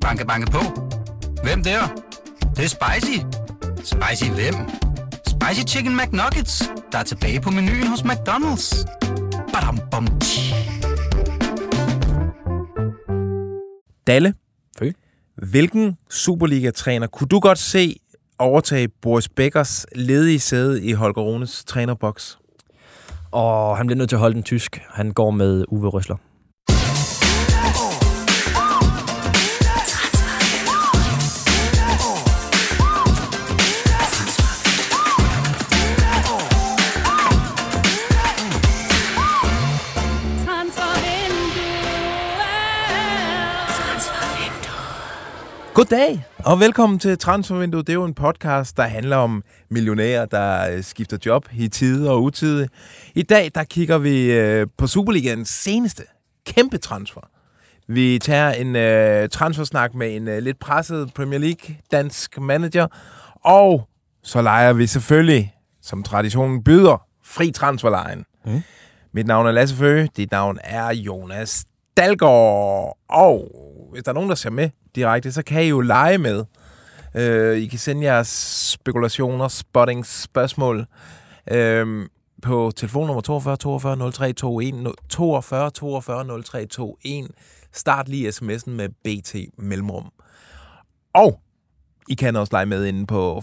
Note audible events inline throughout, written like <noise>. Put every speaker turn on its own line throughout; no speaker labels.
Banke, banke på. Hvem der? Det, det er spicy. Spicy hvem? Spicy Chicken McNuggets, der er tilbage på menuen hos McDonald's. Badum, bom, tji.
Dalle,
Fø.
hvilken Superliga-træner kunne du godt se overtage Boris Beckers ledige sæde i Holger Runes trænerboks?
Og han bliver nødt til at holde den tysk. Han går med Uwe Røsler.
Goddag, og velkommen til Transfervinduet. Det er jo en podcast, der handler om millionærer, der øh, skifter job i tide og utide. I dag, der kigger vi øh, på Superligaens seneste kæmpe transfer. Vi tager en øh, transfersnak med en øh, lidt presset Premier League dansk manager, og så leger vi selvfølgelig, som traditionen byder, fri transferlejen. Mm. Mit navn er Lasse Føge, dit navn er Jonas Dalgaard, og hvis der er nogen, der ser med direkte, så kan I jo lege med. Øh, I kan sende jeres spekulationer, spotting, spørgsmål øh, på telefonnummer 42 42 03 21 42 42 03 21. Start lige sms'en med BT Mellemrum. Og I kan også lege med inde på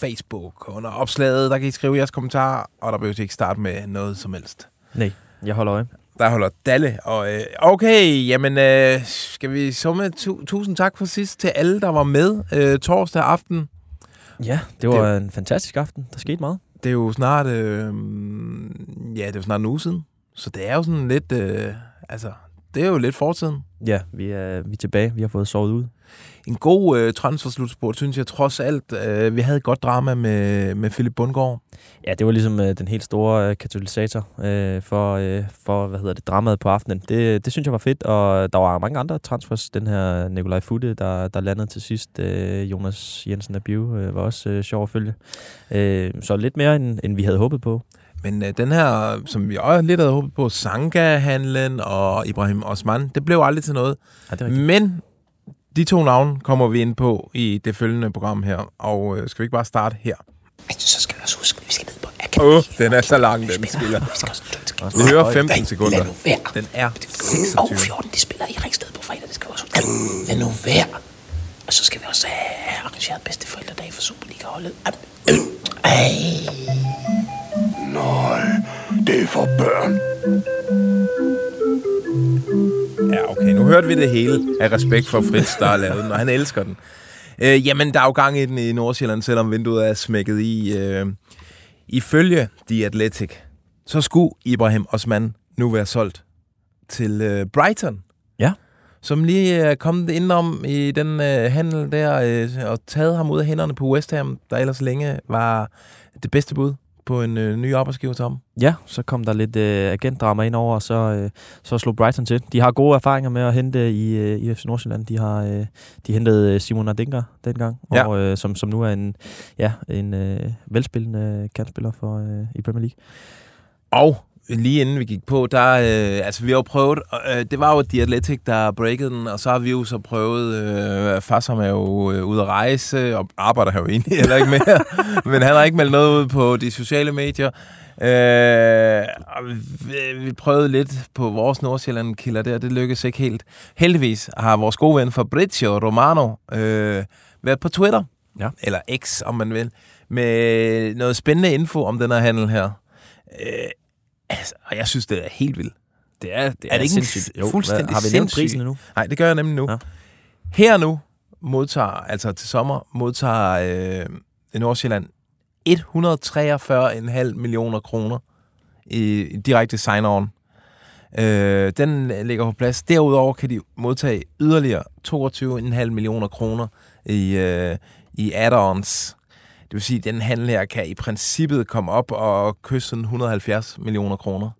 Facebook. Under opslaget, der kan I skrive jeres kommentarer, og der behøver I ikke starte med noget som helst.
Nej, jeg holder øje.
Der holder Dalle. Og, øh, okay, jamen, øh, skal vi summe tu- tusind tak for sidst til alle, der var med øh, torsdag aften.
Ja, det var det... en fantastisk aften. Der skete meget.
Det er jo snart, øh, ja, det er jo snart en uge siden. Så det er jo sådan lidt, øh, altså, det er jo lidt fortiden.
Ja, vi er, vi er tilbage. Vi har fået sovet ud.
En god øh, transferslutspurt, synes jeg trods alt. Øh, vi havde et godt drama med, med Philip Bundgaard.
Ja, det var ligesom øh, den helt store øh, katalysator øh, for, øh, for, hvad hedder det, dramaet på aftenen. Det, det synes jeg var fedt, og der var mange andre transfers. Den her Nikolaj Futte, der, der landede til sidst. Øh, Jonas Jensen af Biu øh, var også øh, sjov at følge. Øh, så lidt mere, end, end vi havde håbet på.
Men øh, den her, som vi også lidt havde håbet på, Sanka-handlen og Ibrahim Osman, det blev aldrig til noget.
Ja.
Men de to navne kommer vi ind på i det følgende program her. Og øh, skal vi ikke bare starte her?
Men så skal vi også huske, at vi skal ned på
Åh, oh, den er så lang, den spiller.
Vi
hører 15 sekunder.
Lad nu være.
Den er
Og
26.
14, de spiller i Ringsted på fredag. Det skal vi også huske. Lad nu være. Og så skal vi også have arrangeret bedste forældredag for Superliga-holdet. Ej.
Nej, det er for børn.
Ja, okay. Nu hørte vi det hele af respekt for Fritz, der har lavet den, og han elsker den. Øh, jamen, der er jo gang i den i Nordsjælland, selvom vinduet er smækket i. Øh, ifølge The Athletic, så skulle Ibrahim Osman nu være solgt til øh, Brighton.
Ja.
Som lige er kommet indenom i den øh, handel der, øh, og taget ham ud af hænderne på West Ham, der ellers længe var det bedste bud på en øh, ny arbejdsgiver til ham.
Ja, så kom der lidt øh, agentdrama ind over, og så, øh, så slog Brighton til. De har gode erfaringer med at hente i, øh, i FC Nordsjælland. De har øh, de hentede øh, Simon Adingra dengang,
Ja.
og, øh, som, som nu er en, ja, en øh, velspillende kantspiller for, øh, i Premier League.
Og lige inden vi gik på, der, øh, altså vi har jo prøvet, øh, det var jo The Athletic, der breakede den, og så har vi jo så prøvet, øh, Fassam er jo øh, ude at rejse, og arbejder her jo egentlig heller ikke mere, <laughs> men han har ikke meldt noget ud på de sociale medier. Øh, og vi, vi prøvede lidt på vores Nordsjælland-kilder der, det lykkedes ikke helt. Heldigvis har vores gode ven Fabrizio Romano øh, været på Twitter,
Ja.
eller X, om man vil, med noget spændende info om den her handel her. Øh, altså, og jeg synes, det er helt vildt.
Det er, det
Er det ikke
sindssygt.
s- fuldstændig
hvad- Har vi nævnt prisen endnu?
Nej, det gør jeg nemlig nu.
Ja.
Her nu modtager, altså til sommer, modtager øh, Nordsjælland 143,5 millioner kroner i, i direkte sign-on. Øh, den ligger på plads. Derudover kan de modtage yderligere 22,5 millioner kroner i, øh, i add-ons. Det vil sige, at den handel her kan i princippet komme op og kysse sådan 170 millioner kroner.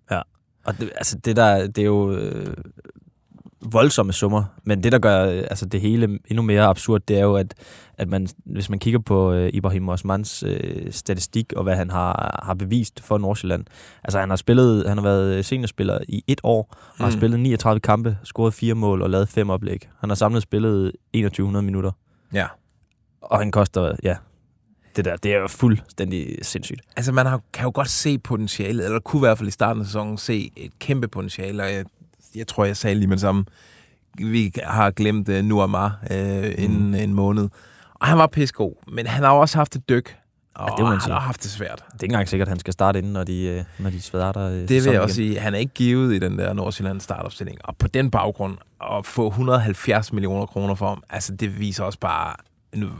Og det, altså det der, det er jo... Øh, voldsomme summer. Men det, der gør øh, altså, det hele endnu mere absurd, det er jo, at, at man, hvis man kigger på øh, Ibrahim Osmans øh, statistik, og hvad han har, har bevist for Nordsjælland. Altså, han har spillet, han har været seniorspiller i et år, og mm. har spillet 39 kampe, scoret fire mål og lavet fem oplæg. Han har samlet spillet 2100 minutter.
Ja.
Og han koster, ja, det der, det er jo fuldstændig sindssygt.
Altså, man har, kan jo godt se potentialet, eller kunne i hvert fald i starten af sæsonen se et kæmpe potentiale, og jeg, jeg tror, jeg sagde lige med det samme, vi har glemt uh, Nuamar uh, inden en måned. Og han var pissegod, men han har også haft et dyk, og
Ja, det
han
sige.
har haft det svært.
Det er ikke engang sikkert, at han skal starte inden, når de, øh, når de starter. øh,
Det vil jeg også
igen.
sige. Han er ikke givet i den der Nordsjælland startopstilling. Og på den baggrund, at få 170 millioner kroner for ham, altså det viser også bare,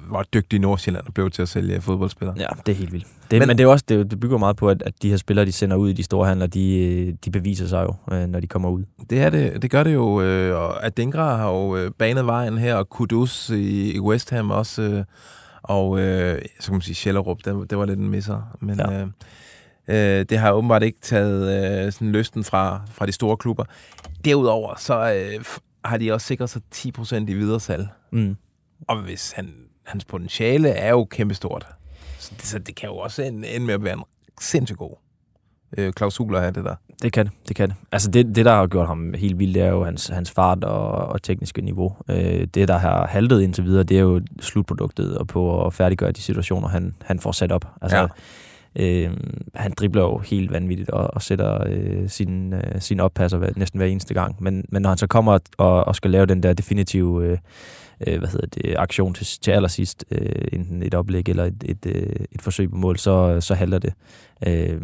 hvor dygtig Nordsjælland er blevet til at sælge fodboldspillere.
Ja, det er helt vildt. Det,
Men-
men, det, er også, det, det bygger meget på, at, at de her spillere, de sender ud i de store handler, de, øh, de beviser sig jo, øh, når de kommer ud.
Det, er det, det gør det jo, øh, og Adingra har jo øh, banet vejen her, og Kudus i, i West Ham også, øh, og øh, så kan man sige, Schellerup, det, det var lidt en misser, men ja. Øh, øh, det har åbenbart ikke taget øh, sådan lysten fra, fra de store klubber. Derudover, så øh, har de også sikret sig 10% i videresalg,
Mm.
Og hvis han, hans potentiale er jo kæmpestort, så det, så det kan jo også ende, ende med at være en sindssygt god øh, klausul at have det der.
Det kan det, det kan det. Altså det, det, der har gjort ham helt vild, det er jo hans, hans fart og, og tekniske niveau. Øh, det, der har haltet indtil videre, det er jo slutproduktet og på at færdiggøre de situationer, han, han får sat op. Altså,
Ja.
øh, han dribler jo helt vanvittigt og, og sætter øh, sin, øh, sin oppasser hver, næsten hver eneste gang. Men, men når han så kommer og, og skal lave den der definitive øh, øh, hvad hedder det, aktion til, til allersidst, øh, enten et oplæg eller et, et, øh, et forsøg på mål, så, så halter det. Øh,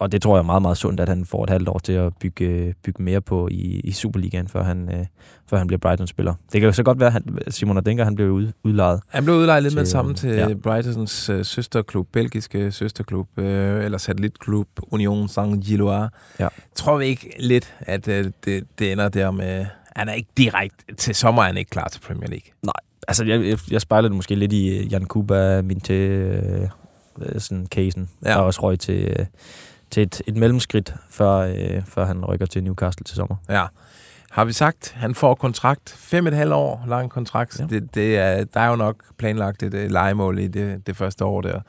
og det tror jeg er meget, meget sundt, at han får et halvt år til at bygge, bygge mere på i, i Superligaen, før han, øh, før han bliver Brighton-spiller. Det kan jo så godt være, at han, Simon Adenker, han blev ud, udlejet.
Han blev udlejet lidt med det
Til,
samme til
ja.
Brightons øh, søsterklub, belgiske søsterklub, øh, eller satellitklub, Union Saint-Gilloise.
Ja.
Tror vi ikke lidt, at øh, det, det ender der med... Han er ikke direkte... Til sommer er han ikke klar til Premier League.
Altså, jeg, jeg, jeg spejler det måske lidt i øh, Jan Kuba, min til øh, øh, sådan casen,
Ja.
der også røg til, øh, til et, et mellemskridt, før, øh, før han rykker til Newcastle til sommer.
Ja. Har vi sagt, han får kontrakt, fem et halvt år lang kontrakt. Ja. Det, det er, der er jo nok planlagt et øh, legemål i det, det første år der.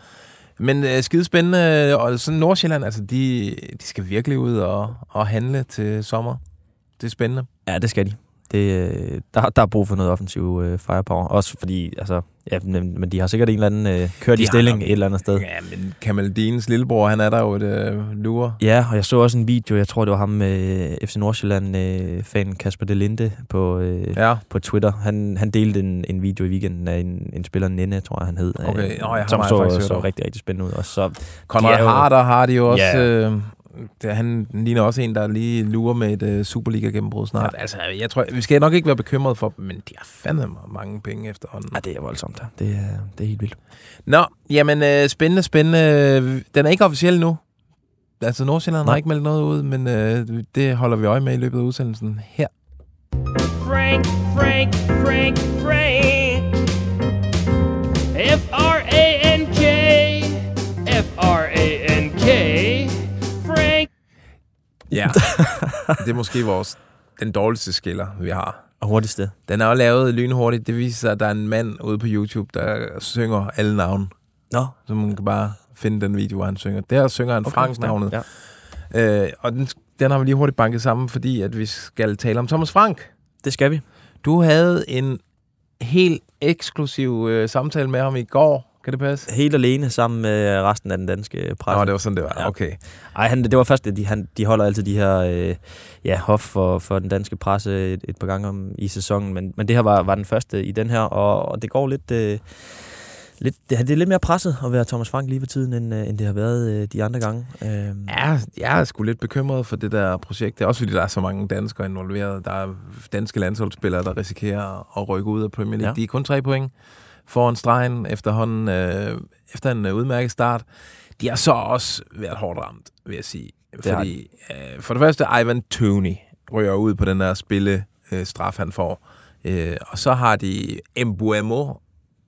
Men øh, skide spændende, og sådan Nordsjælland, altså de, de skal virkelig ud og, og handle til sommer. Det er spændende.
Ja, det skal de. Det, øh, der, der er brug for noget offensiv øh, firepower. Også fordi, altså, ja, men, men de har sikkert en eller anden øh, kørt
De
i stilling
nok-
et eller andet sted.
Ja, men Kamaldines lillebror, han er der jo et øh, lure.
Ja, og jeg så også en video, jeg tror det var ham, øh, FC Nordsjælland-fan Kasper Delinde på, øh,
Ja,
på Twitter. Han, han delte en, en video i weekenden af en, en spiller, Nenne, tror jeg han hed.
Okay.
øh,
Nå, ham
som
jeg
så, så rigtig, rigtig spændende ud. Og så,
Conrad
er
Harder har de jo også.
Ja.
Øh, det, han ligner også en, der lige lurer med et øh, Superliga-gennembrud snart. Ja. Altså, jeg tror, vi skal nok ikke være bekymret for dem, men de har fandme mange penge efterhånden.
ja, det er voldsomt. ja. Det er, det er helt vildt.
Nå, jamen øh, spændende, spændende. Den er ikke officiel nu. Altså, Nordsjælland har
Nej.
ikke meldt noget ud, men øh, det holder vi øje med i løbet af udsendelsen her.
Frank, Frank, Frank, Frank.
Ja, <laughs> det er måske vores, den dårligste skiller, vi har.
Og hurtigste.
Den er jo lavet lynhurtigt. Det viser sig, at der er en mand ude på YouTube, der synger alle navne.
Nå,
Så man kan bare finde den video, hvor han synger. Der synger han okay, Franks navnet.
Ja.
Øh, og den, den har vi lige hurtigt banket sammen, fordi at vi skal tale om Thomas Frank.
Det skal vi.
Du havde en helt eksklusiv øh, samtale med ham i går. Kan det passe?
Helt alene sammen med resten af den danske presse.
Nå, det var sådan, det var.
Ja.
Okay.
Ej, han, det var først, at de, han, de holder altid de her øh, ja, hof for, for den danske presse et, et par gange om, i sæsonen, men, men det her var, var den første i den her, og, og det går lidt... Øh, lidt det, det er lidt mere presset at være Thomas Frank lige for tiden, end, øh, end det har været øh, de andre gange. Øh,
Ja, jeg er sgu lidt bekymret for det der projekt. Det er også fordi, der er så mange danskere involveret. Der er danske landsholdsspillere, der risikerer at rykke ud af Premier League. Ja. De er kun tre point foran stregen efterhånden, øh, efter en øh, udmærket start. De har så også været hårdt ramt, vil jeg sige.
har
Fordi, øh, for det første, Ivan Tooney ryger ud på den der spille øh, straf, han får. Øh, og så har de Mbuemo,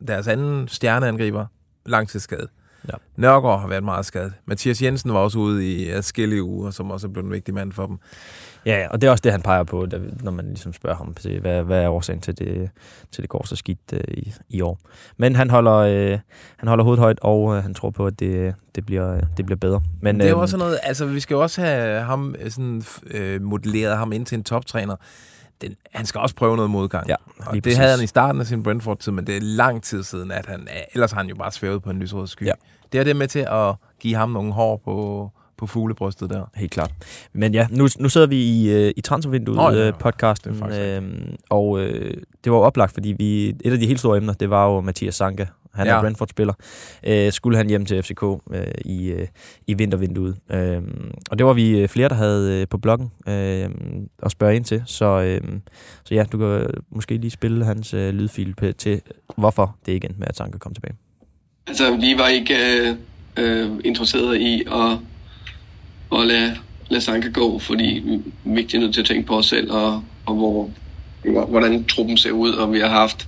deres anden stjerneangriber, langtidsskade.
Ja.
Nørgaard har været meget skadet. Mathias Jensen var også ude i adskillige uger, som også er blevet en vigtig mand for dem.
Ja, og det er også det, han peger på, da, når man ligesom spørger ham, hvad, hvad er årsagen til det, til det går så skidt øh, i, i år. Men han holder, øh, han holder hovedet højt, og øh, han tror på, at det, det, bliver, det bliver bedre. Men,
det er jo
øhm,
også noget, altså vi skal jo også have ham øh, sådan, øh, modelleret ham ind til en toptræner. Den, han skal også prøve noget modgang.
Ja,
og det havde
præcis.
han i starten af sin Brentford-tid, men det er lang tid siden, at han, ellers har han jo bare svævet på en lysrød sky.
Ja.
Det er det med til at give ham nogle hår på, på fuglebrystet der.
Helt klart. Men ja, nu, nu sidder vi i, øh, i transfervinduet
ja,
øh,
det er
podcasten,
faktisk
øh, og øh, det var jo oplagt, fordi vi, et af de helt store emner, det var jo Mathias Sanka. Han ja.
Ja.
er Brentford-spiller. Øh, skulle han hjem til FCK øh, i, øh, i vintervinduet. Øh, og det var vi øh, flere, der havde øh, på bloggen øh, at spørge ind til. Så, øh, så ja, du kan måske lige spille hans øh, lydfil p- til, hvorfor det ikke endte med, at Sanka kom tilbage.
Altså, vi var ikke øh, øh, interesseret i at, at lade, lade Sanka gå, fordi vi er nødt til at tænke på os selv, og, og hvor, hvordan truppen ser ud, og vi har haft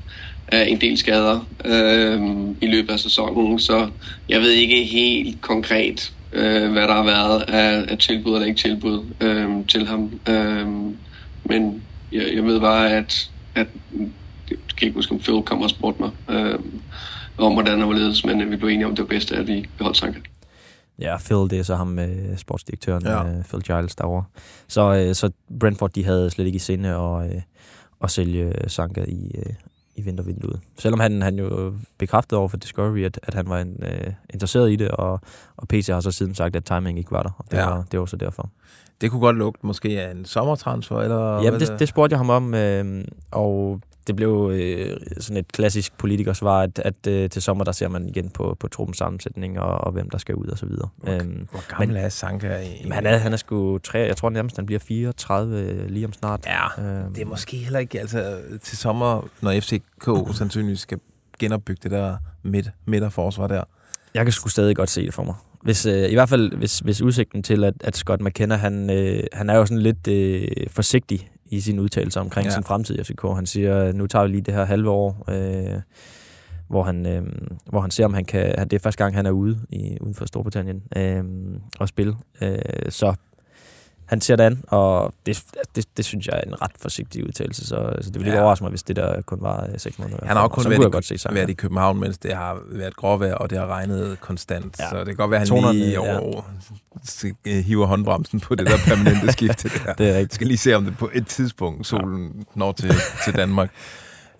øh, en del skader øh, i løbet af sæsonen, så jeg ved ikke helt konkret, øh, hvad der har været af, af tilbud eller ikke tilbud øh, til ham. Øh, men jeg, jeg ved bare, at, at jeg kan ikke huske, om Phil kom og spurgte mig øh, om, hvordan det var ledes, men vi blev enige om, at det var bedst, at vi beholdt Sanka.
Ja, Phil, det er så ham med sportsdirektøren,
Ja.
ja. Phil Giles derovre. Så, øh, så Brentford, de havde slet ikke i sinde at, øh, at sælge Sanka i, øh, i vintervinduet. Selvom han, han jo bekræftede over for Discovery, at, at han var en, øh, interesseret i det, og, og PC har så siden sagt, at timing ikke var der. Og det,
Ja.
var, det var så derfor.
Det kunne godt lugte måske af en sommertransfer, eller
Jamen, det, det spurgte jeg ham om, øh, og det blev øh, sådan et klassisk politikersvar, at, at øh, til sommer, der ser man igen på, på truppens sammensætning, og, og hvem der skal ud, og så videre. Øhm,
Hvor gammel er Sanka? i-
men han er, han er sgu tre, jeg tror nærmest, han bliver 34 lige om snart.
Ja,
Øhm,
det er måske heller ikke altså, til sommer, når FCK <clears throat> sandsynligvis skal genopbygge det der midt, midterforsvar der.
Jeg kan sgu stadig godt se det for mig. Hvis, øh, I hvert fald, hvis, hvis udsigten til, at, at Scott McKenna, han, øh, han er jo sådan lidt øh, forsigtig i sine udtalelser omkring
Ja.
ja. sin fremtid i FCK. Han siger, nu tager vi lige det her halve år, øh, hvor, han, øh, hvor han ser, om han kan... Det er første gang, han er ude i, uden for Storbritannien øh, og spille. Øh, så han ser det an, og det, det, det synes jeg er en ret forsigtig udtalelse, så, så det vil ikke
Ja.
overraske mig, hvis det der kun var øh, seks måneder.
Han har jo
Og
kun været, i,
godt se sammen.
været i København, mens det har været gråvejr, og det har regnet konstant. Ja.
Ja.
Så det kan godt være, at han
Tonerne,
lige
ja.
over, ja. hiver håndbremsen på det der permanente <laughs> skifte der.
Det er
Jeg
rigtigt.
skal lige se, om det på et tidspunkt solen når til, til Danmark.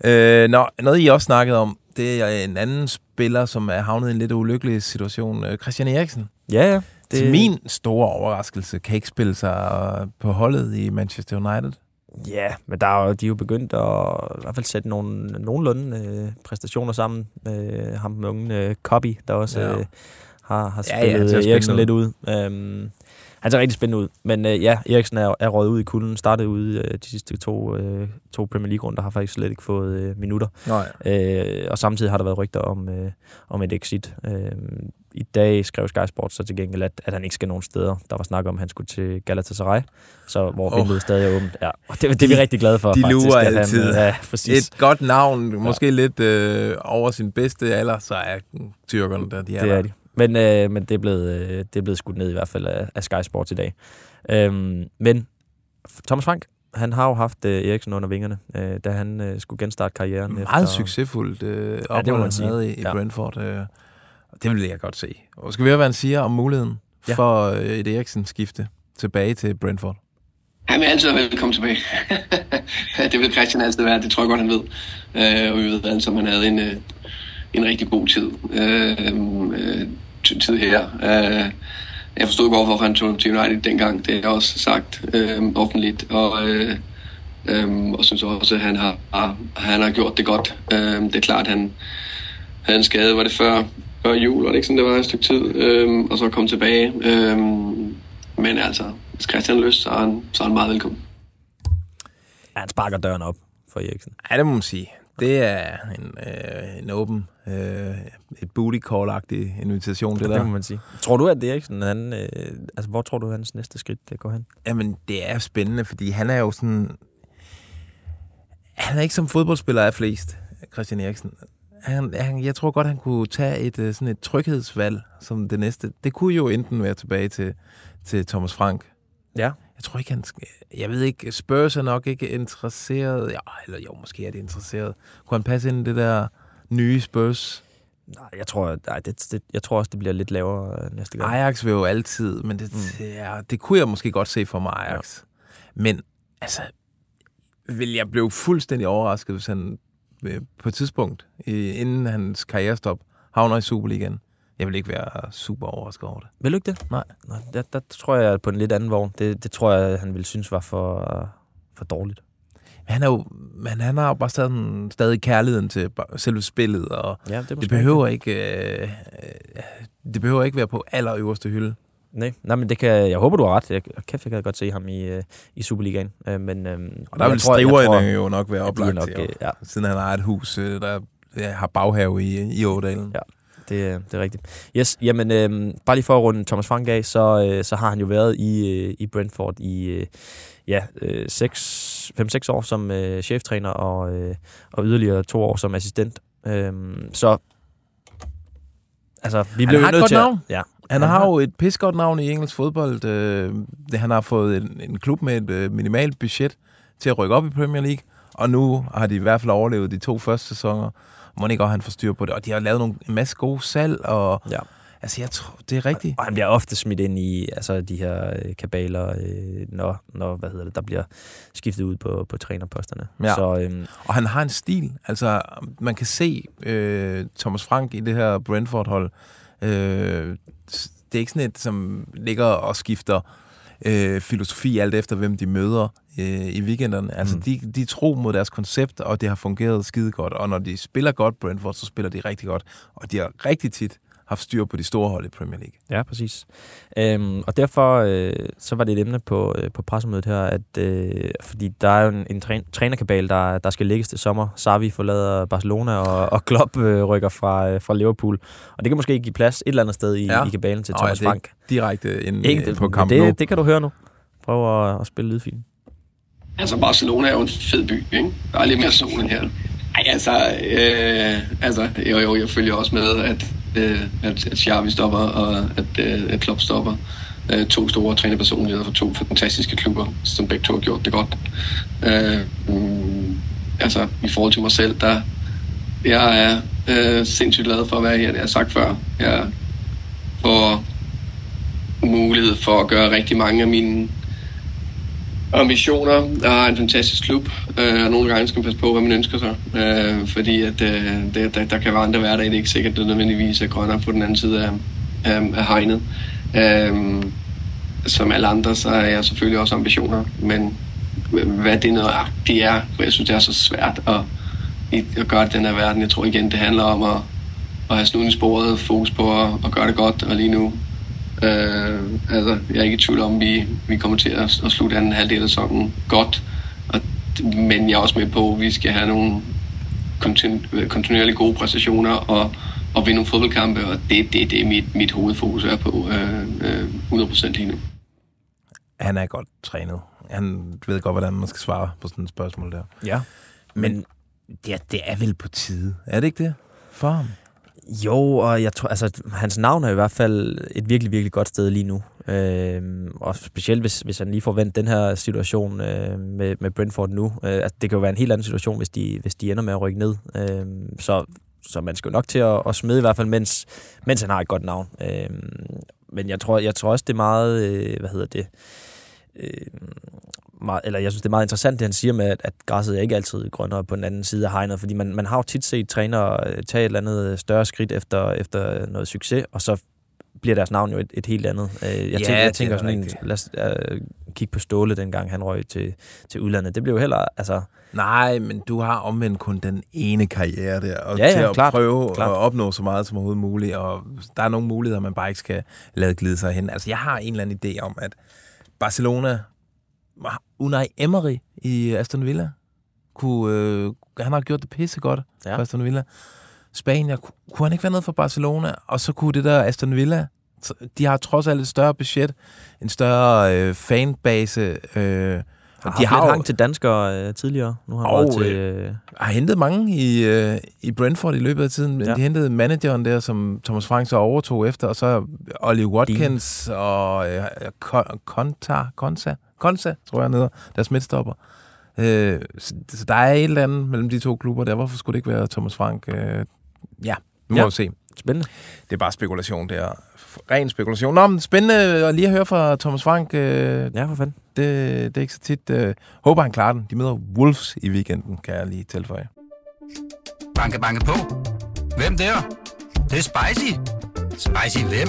Øh, nå, noget, I også snakkede om, det er en anden spiller, som er havnet i en lidt ulykkelig situation. Øh, Christian Eriksen.
Ja, ja.
Det... Til min store overraskelse kan ikke spille sig på holdet i Manchester United.
Ja, men der er jo, de er jo begyndt at i hvert fald sætte nogle nogenlunde øh, præstationer sammen. Øh, ham med unge øh, Copy, der også
Ja.
øh, har, har
Ja, ja,
spillet ja,
spille
Eriksen lidt ud. Øhm, han ser rigtig spændende ud. Men øh, ja, Eriksen er, er røget ud i kulden. Startede ude øh, de sidste to, øh, to Premier League-runder, har faktisk slet ikke fået øh, minutter.
Nej.
Øh, og samtidig har der været rygter om, øh, om et exit. Øh, I dag skrev Sky Sports så til gengæld, at, at han ikke skal nogen steder. Der var snak om, at han skulle til Galatasaray, så hvor oh. vinduet stadig er åbent. Ja, og det, det er vi rigtig glade for,
de
faktisk.
lurer
at
altid.
Han, øh, ja, præcis.
Et godt navn, måske lidt øh, over sin bedste alder, så er tyrkerne der, de er
det
der.
er de. Men, øh, men det, er blevet, øh, det er blevet skudt ned i hvert fald af, af Sky Sports i dag. Øhm, men Thomas Frank, han har jo haft øh, Eriksen under vingerne, øh, da han øh, skulle genstarte karrieren.
Meget
efter,
succesfuldt øh,
det
ophold,
må man
han
sige.
havde i, i
Ja.
Brentford. Øh, det vil jeg godt se. Og skal vi høre, hvad han siger om muligheden
Ja.
for øh, et Eriksen-skifte tilbage til Brentford?
Han vil altid være velkommen tilbage. <laughs> det vil Christian altid være, det tror jeg godt, han ved. Øh, og vi ved alle sammen, han havde en, øh, en rigtig god tid, øh, øh, tid her. Øh, jeg forstod godt, hvorfor han tog til United dengang. Det er også sagt øh, offentligt. Og, øh, øh, og synes også, at han har, har, han har gjort det godt. Øh, det er klart, han havde en skade, var det før, før jul, var det ikke sådan, det var et stykke tid, øh, og så kom tilbage. Øh, men altså, hvis Christian lyst, så er han, så er han meget velkommen.
Ja, han sparker døren op for Eriksen.
Ja, det må man sige. Det er en, øh, en åben, øh, et booty call-agtig invitation, det
Det,
der.
det må man sige. Tror du, at Eriksen, han, øh, altså, hvor tror du, hans næste skridt det går hen?
Jamen, det er spændende, fordi han er jo sådan... Han er ikke som fodboldspiller af flest, Christian Eriksen. Han, han, jeg tror godt, han kunne tage et øh, sådan et tryghedsvalg som det næste. Det kunne jo enten være tilbage til, til Thomas Frank.
Ja.
Jeg tror ikke, han... Jeg ved ikke, Spurs er nok ikke interesseret. Ja, eller jo, måske er det interesseret. Kunne han passe ind i det der nye Spurs?
Nej, jeg tror, nej, det, det, jeg tror også, det bliver lidt lavere øh, næste gang.
Ajax vil jo altid, men det, mm. ja, det kunne jeg måske godt se for mig, Ajax. Ja. Men altså, vil jeg blive fuldstændig overrasket, hvis han øh, på et tidspunkt, inden hans karrierestop, havner i Superligaen. Jeg vil ikke være super overrasket over det.
Vil du ikke det?
Nej.
Nej der, der tror jeg på en lidt anden vogn. Det, det tror jeg, han ville synes var for, for dårligt.
Han, er jo, men han har jo bare stadig, stadig kærligheden til selve spillet, og
Ja, det,
det behøver ikke, øh, øh, det behøver ikke være på allerøverste hylde.
Nej, nej, men det kan, jeg håber, du har ret. Jeg, kæft, jeg kan godt se ham i, øh, i Superligaen. Øh, men, øh,
Og der vil striverne jo nok være oplagt,
nok, øh, ja,
siden han har et hus, øh, der ja, har baghave i, i Ådalen.
Ja. det, det er rigtigt. Yes, jamen, øh, bare lige for at runde Thomas Frank af, så, øh, så har han jo været i, øh, i Brentford i øh, ja, øh, 5-6 år som øh, cheftræner og, øh, og yderligere to år som assistent. Øh, så altså, vi
Han
blev
har et
nødt til
navn.
At, ja,
Han har jo et pissegodt navn i engelsk fodbold. Øh, det- han har fået en, en klub med et øh, minimalt budget til at rykke op i Premier League, og nu har de i hvert fald overlevet de to første sæsoner. Må ikke også han får styr på det. Og de har lavet nogle, en masse gode salg, og
Ja.
Altså, jeg tror, det er rigtigt.
Og han bliver ofte smidt ind i altså, de her øh, kabaler, øh, når, når hvad hedder det, der bliver skiftet ud på, på trænerposterne.
Ja.
Så øhm,
Og han har en stil. Altså, man kan se øh, Thomas Frank i det her Brentford-hold. Øh, det er ikke sådan et, som ligger og skifter øh, filosofi alt efter, hvem de møder øh, i weekenderne. Altså,
Mm.
de, de er tro mod deres koncept, og det har fungeret skide godt. Og når de spiller godt Brentford, så spiller de rigtig godt. Og de har rigtig tit haft styr på de store hold i Premier League.
ja, præcis. Øhm, og derfor øh, så var det et emne på, øh, på pressemødet her, at øh, fordi der er jo en, en træ, trænerkabal, der, der skal lægges til sommer. Sarvi forlader Barcelona, og, og Klopp øh, rykker fra, øh, fra Liverpool. Og det kan måske give plads et eller andet sted i,
Ja.
i kabalen til
Nå,
Thomas Frank.
Direkte ind
Ikke,
øh, på Camp Nou.
det, det kan du høre nu. Prøv at, at spille lydfilen.
Altså, Barcelona er jo en fed by, ikke? Der er lidt mere sol end her. Ej, altså, øh, altså jo, jo, jeg følger også med, at, øh, at, at Xavi stopper, og at, øh, at Klopp stopper. Øh, to store trænerpersonligheder fra to fantastiske klubber, som begge to har gjort det godt. Øh, mm, altså, i forhold til mig selv, der jeg er øh, sindssygt glad for at være her, det har jeg sagt før. Jeg får mulighed for at gøre rigtig mange af mine ambitioner. og en fantastisk klub, øh, og nogle gange skal man passe på, hvad man ønsker sig. Øh, fordi at, øh, det, der, der kan være andre hverdage, det er ikke sikkert, at det nødvendigvis er grønnere på den anden side af, af, af hegnet. Øh, som alle andre, så er jeg selvfølgelig også ambitioner, men hvad det nøjagtigt er, for jeg synes, det er så svært at, at gøre det i den her verden. Jeg tror igen, det handler om at, at have snuden i sporet, fokus på at, at gøre det godt, og lige nu Øh, altså, jeg er ikke i tvivl om, at vi, vi kommer til at, at slutte anden halvdel af sæsonen godt. Og, men jeg er også med på, at vi skal have nogle kontinu- kontinuerligt gode præstationer og, og vinde nogle fodboldkampe, og det er det, det, mit, mit hovedfokus er på øh, øh, 100% lige nu.
Han er godt trænet. Han ved godt, hvordan man skal svare på sådan et spørgsmål der.
Ja.
Men ja, det er vel på tide. Er det ikke det? For ham?
Jo, og jeg tror, altså, hans navn er i hvert fald et virkelig, virkelig godt sted lige nu. Øh, og specielt, hvis, hvis han lige får vendt den her situation øh, med, med Brentford nu. Øh, altså, det kan jo være en helt anden situation, hvis de, hvis de ender med at rykke ned. Øh, så, så man skal jo nok til at, at smide i hvert fald, mens, mens han har et godt navn. Øh, men jeg tror, jeg tror også, det er meget, øh, hvad hedder det, øh, meget, eller jeg synes, det er meget interessant, det han siger med, at, at græsset er ikke altid grønnere på den anden side af hegnet, fordi man, man har jo tit set trænere øh, tage et eller andet større skridt efter, efter noget succes, og så bliver deres navn jo et, et helt andet. Øh, Jeg
Ja,
tænker, jeg tænker
er
sådan en, lad os øh, kigge på Ståle, dengang han røg til, til udlandet. Det blev jo heller, altså,
Nej, men du har omvendt kun den ene karriere der, og
Ja, ja,
til at
klart,
prøve
klart.
at opnå så meget som overhovedet muligt, og der er nogle muligheder, man bare ikke skal lade glide sig hen. Altså, jeg har en eller anden idé om, at Barcelona, Unai Emery i Aston Villa, kunne, øh, han har gjort det pisse godt ja. For Aston Villa. Spanien, ku- kunne han ikke være noget for Barcelona? Og så kunne det der Aston Villa, de har trods alt et større budget, en større øh, fanbase, øh,
Har
de har
hang til danskere øh, tidligere. Nu har
Og,
til... Øh,
har hentet mange i, øh, i Brentford i løbet af tiden. Ja. De hentede manageren der, som Thomas Frank så overtog efter, og så Ollie Watkins og øh, Kon- Konta, Konsa, tror jeg hedder, deres midtstopper. Øh, så, så der er et eller andet mellem de to klubber der. Hvorfor skulle det ikke være Thomas Frank? Øh, ja, nu må
Ja.
vi se.
spændende.
Det er bare spekulation, det er ren spekulation. Nå, men spændende at lige at høre fra Thomas Frank. Øh,
Ja, for fanden.
det, det er ikke så tit. Øh, håber, han klarer den. De møder Wolves i weekenden, kan jeg lige tilføje.
Banke, banke på. Hvem der? Det, det er spicy. Spicy hvem?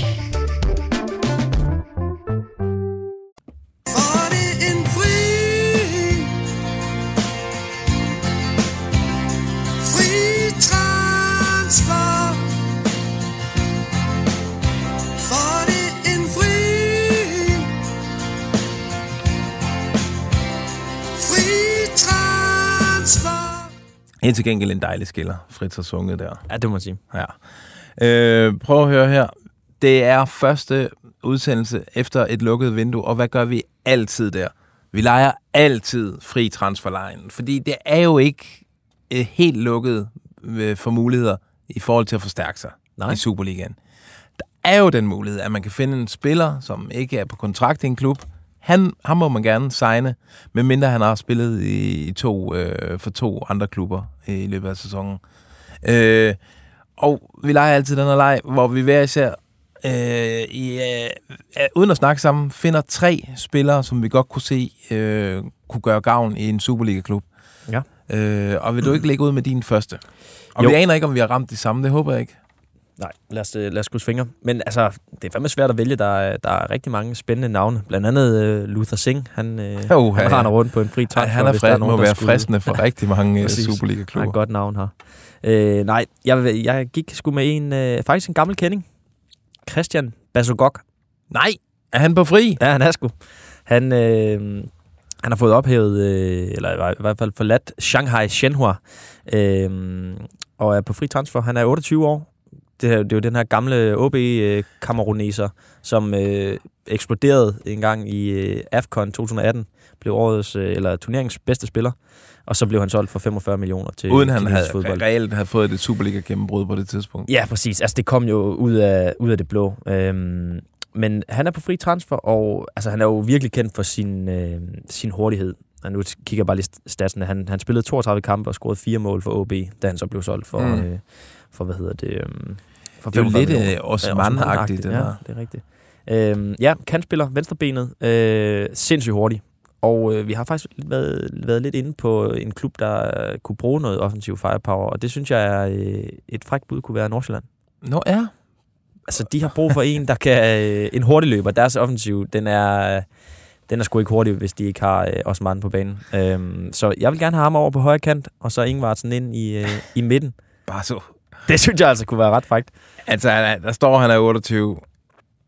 Helt til gengæld en dejlig skiller, Fritz har sunget der.
Ja, det må man sige.
Ja. Øh, prøv at høre her. Det er første udsendelse efter et lukket vindue, og hvad gør vi altid der? Vi leger altid fri transferlejen, fordi det er jo ikke øh, helt lukket øh, for muligheder i forhold til at forstærke sig
Nej.
i Superligaen. Der er jo den mulighed, at man kan finde en spiller, som ikke er på kontrakt i en klub. Han, ham må man gerne signe, medmindre han har spillet i, i to, øh, for to andre klubber i løbet af sæsonen. Øh, og vi leger altid den her leg, hvor vi hver især, øh, i, øh, uden at snakke sammen, finder tre spillere, som vi godt kunne se øh, kunne gøre gavn i en Superliga-klub.
Ja.
Øh, og vil du ikke lægge ud med din første? Og
Jo.
vi aner ikke, om vi har ramt de samme. Det håber jeg ikke.
Nej, lad os, øh, lad os krydse fingre. Men altså, det er fandme svært at vælge. Der er, der er rigtig mange spændende navne. Blandt andet øh, Luther Singh. Han, øh,
Jo,
han
ja.
render rundt på en fri transfer.
han er fred,
nogen,
må være
skulle-
fristende for <laughs> rigtig mange øh,
Præcis. Han har
Superliga-klubber.
godt navn her. Øh, nej, jeg, jeg gik sgu med en, øh, faktisk en gammel kending. Christian Basogok.
Nej, er han på fri?
Ja, han er sgu. Han, øh, han har fået ophævet, øh, eller i hvert fald forladt Shanghai Shenhua, øh, og er på fri transfer. Han er 28 år. Det er, det er jo den her gamle OB-kameruneser, som øh, eksploderede en gang i øh, AFCON 2018, blev årets, øh, eller turneringens bedste spiller, og så blev han solgt for 45 millioner til
Uden han havde
fodbold.
reelt havde fået et Superliga-gennembrud på det tidspunkt.
Ja, præcis. Altså, det kom jo ud af, ud af det blå. Øhm, men han er på fri transfer, og altså, han er jo virkelig kendt for sin, øh, sin hurtighed. Og nu kigger jeg bare lige statsene. Han, han spillede 32 kampe og scorede fire mål for OB, da han så blev solgt for,
mm.
øh, for hvad hedder det? Øh, for
Det er jo
45
lidt øh, Osman-agtigt, det
ja,
der.
det er rigtigt. Øhm, ja, kantspiller, venstrebenet, øh, sindssygt hurtig. Og øh, vi har faktisk været, været lidt inde på en klub, der øh, kunne bruge noget offensiv firepower, og det synes jeg er øh, et frækt bud kunne være Nordsjælland.
Nå ja.
Altså, de har brug for en, der kan... Øh, en hurtig løber. Deres offensiv, den er... Den er sgu ikke hurtig, hvis de ikke har øh, Osman på banen. Øhm, så jeg vil gerne have ham over på højre kant, og så Ingvartsen ind i, øh, i midten.
Bare så. <laughs>
Det synes jeg altså kunne være ret frækt.
Altså, er- der står, han er 28.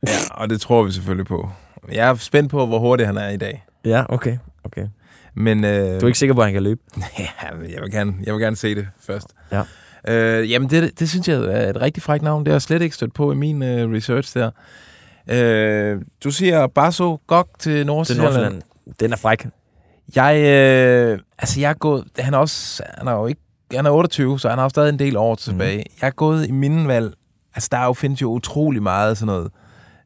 Ja, og det tror vi selvfølgelig på. Jeg er spændt på, hvor hurtig han er i dag.
Ja, okay. okay.
Men, øh,
Du er ikke sikker på, at han kan løbe? <laughs>
Ja, jeg vil gerne, jeg vil gerne se det først.
Ja.
Øh, jamen, det, det synes jeg er et rigtig frækt navn. Det har jeg slet ikke stødt på i min øh, research der. Øh, du siger Basso Gok til
Til
Nordsjælland.
Nordsjælland. Den er fræk.
Jeg, øh, altså jeg er gået, han er også, han er jo ikke, han er 28, så han har jo stadig en del år tilbage. Mm. Jeg er gået i mine valg, altså der er jo, findes jo utrolig meget sådan noget,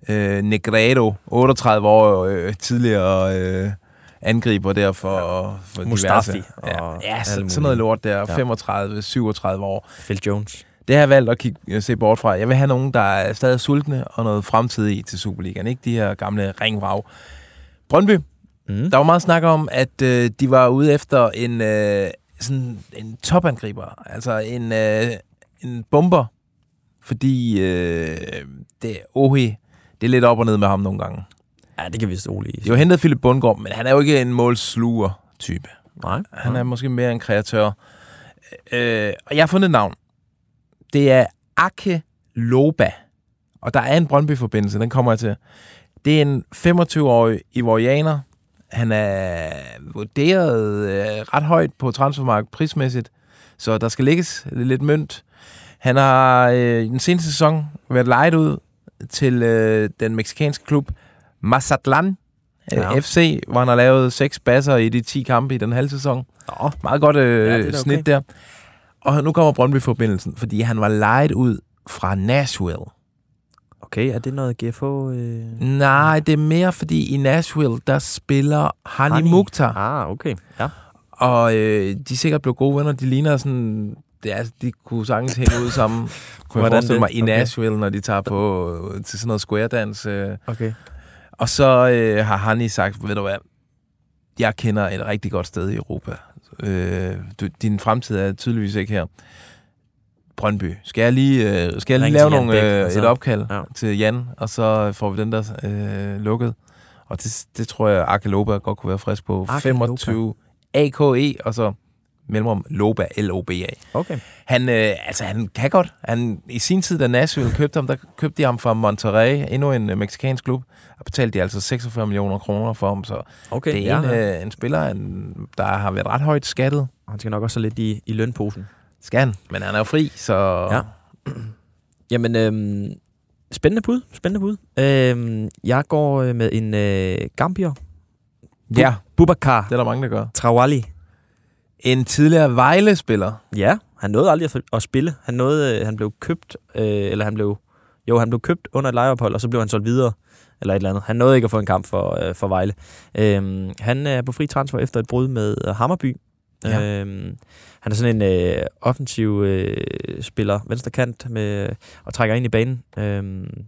øh, Negredo, 38 år øh, tidligere øh, angriber der for, for
Mustafi
diverse.
og
Ja, ja
alle
så,
mulige.
sådan noget lort der,
Ja.
35, 37 år.
Phil Jones.
Det har jeg valgt at kigge, se bort fra. Jeg vil have nogen, der er stadig sultne og noget fremtid i til Superligaen. Ikke de her gamle ringvrag. Brøndby,
Mm.
der var meget snak om, at øh, de var ude efter en, øh, sådan en topangriber. Altså en, øh, en bomber. Fordi øh, det, Ohi, det er lidt op og ned med ham nogle gange.
Ja, det kan vi stole i.
De har hentet Philip Bundgaard, men han er jo ikke en målsluger-type.
Nej.
Han er måske mere en kreatør. Øh, og jeg har fundet et navn. Det er Ake Loba. Og der er en Brøndby-forbindelse, den kommer jeg til. Det er en 25-årig ivorianer. Han er vurderet øh, ret højt på transfermarkedet prismæssigt, så der skal lægges lidt mønt. Han har øh, den seneste sæson været lejet ud til øh, den meksikanske klub Mazatlan
Ja.
ja. FC, hvor han har lavet seks basser i de 10 kampe i den halve sæson.
Nå,
Meget godt øh,
Ja, det da
snit
okay.
der. Og nu kommer Brøndby-forbindelsen, fordi han var lejet ud fra Nashville.
Okay, er det noget GFO? Øh...
Nej, det er mere fordi i Nashville, der spiller Hani,
Hani.
Mukhtar.
Ah, okay. Ja.
Og øh, de er sikkert blevet gode venner. De ligner sådan... Det er, de kunne sagtens hænge ud sammen. <laughs> kunne jeg
Hvordan
forestille
det?
mig i
Okay.
Nashville, når de tager på øh, til sådan noget square-dans. Øh.
Okay.
Og så øh, har Hani sagt, ved du hvad, jeg kender et rigtig godt sted i Europa. Øh, du, din fremtid er tydeligvis ikke her. Brøndby. Skal jeg lige, øh, skal jeg lige lave nogle,
Bæk,
øh, et opkald
Ja.
til Jan, og så får vi den der øh, lukket. Og det, det tror jeg, Arke Loba godt kunne være frisk på.
Arke
25 AKE, og så mellemrum Loba, L-O-B-A.
Okay.
Han, øh, altså, han kan godt. Han, I sin tid, da Nashville købte ham, der købte de ham fra Monterrey, endnu en øh, meksikansk klub, og betalte de altså 46 millioner kroner for ham, så
Okay,
det er
ja,
en, øh, en spiller, en, der har været ret højt skattet.
Han skal nok også lidt i, i lønposen.
Skal han, men han er jo fri, så...
Ja. <clears throat> Jamen, øhm, spændende bud. Spændende bud. Øhm, jeg går øh, med en øh, Gambier.
ja,
Bubakar
det er der mange, der gør.
Trawali.
En tidligere Vejle-spiller.
Ja, han nåede aldrig at, at spille. Han nåede, øh, han blev købt, øh, eller han blev, jo, han blev købt under et lejeophold, og så blev han solgt videre, eller et eller andet. Han nåede ikke at få en kamp for, øh, for Vejle. Øhm, han er på fri transfer efter et brud med øh, Hammerby.
Ja.
Øhm, han er sådan en øh, offensiv øh, spiller, venstre kant, med, og trækker ind i banen. Øhm,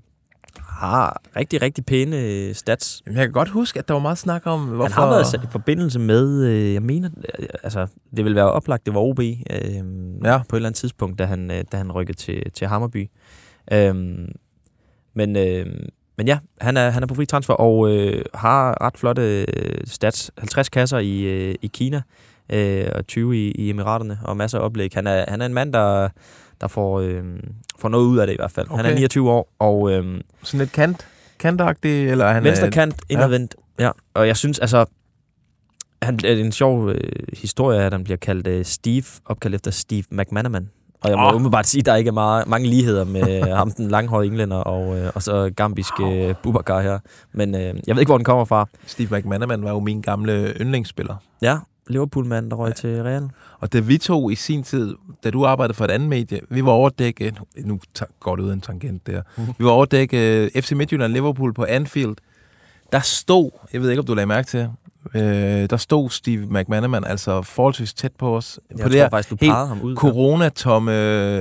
har rigtig, rigtig pæne øh, stats.
Jamen, jeg kan godt huske, at der var meget snak om, hvorfor...
Han har været sat i forbindelse med, øh, jeg mener, øh, altså, det vil være oplagt, det var OB øh, ja. På et eller andet tidspunkt, da han, øh, da han rykkede til, til Hammerby. Øhm, men, øh, men ja, han er, han er på fri transfer og øh, har ret flotte øh, stats. 50 kasser i, øh, i Kina øh, og 20 i, i Emiraterne og masser af oplæg. Han er, han er en mand, der, der får, øh, får noget ud af det i hvert fald. Okay. Han er
Okay.
29 år, og... Øh,
Sådan lidt kant, kantagtig, eller han
Venstre
er...
kant, indadvendt. Ja. ja. Og jeg synes, altså... Han, er en sjov øh, historie, at han bliver kaldt øh, Steve, opkaldt efter Steve McManaman. Og jeg må oh. umiddelbart sige, at der ikke er meget, mange ligheder med <laughs> ham, den langhårede englænder, og, øh, og så gambiske øh, Bubakar her. Men øh, jeg ved ikke, hvor den kommer fra.
Steve McManaman var jo min gamle yndlingsspiller.
Ja, Liverpool-mand, der røg ja. til Real.
Og da vi to i sin tid, da du arbejdede for et andet medie, vi var overdække, nu går det ud af en tangent der,
Mhm.
vi var overdække uh, FC Midtjylland Liverpool på Anfield. Der stod, jeg ved ikke, om du lagde mærke til, uh, der stod Steve McManaman altså forholdsvis tæt på os.
Jeg
på
tror
det her
faktisk, du
helt
ham ud.
corona-tomme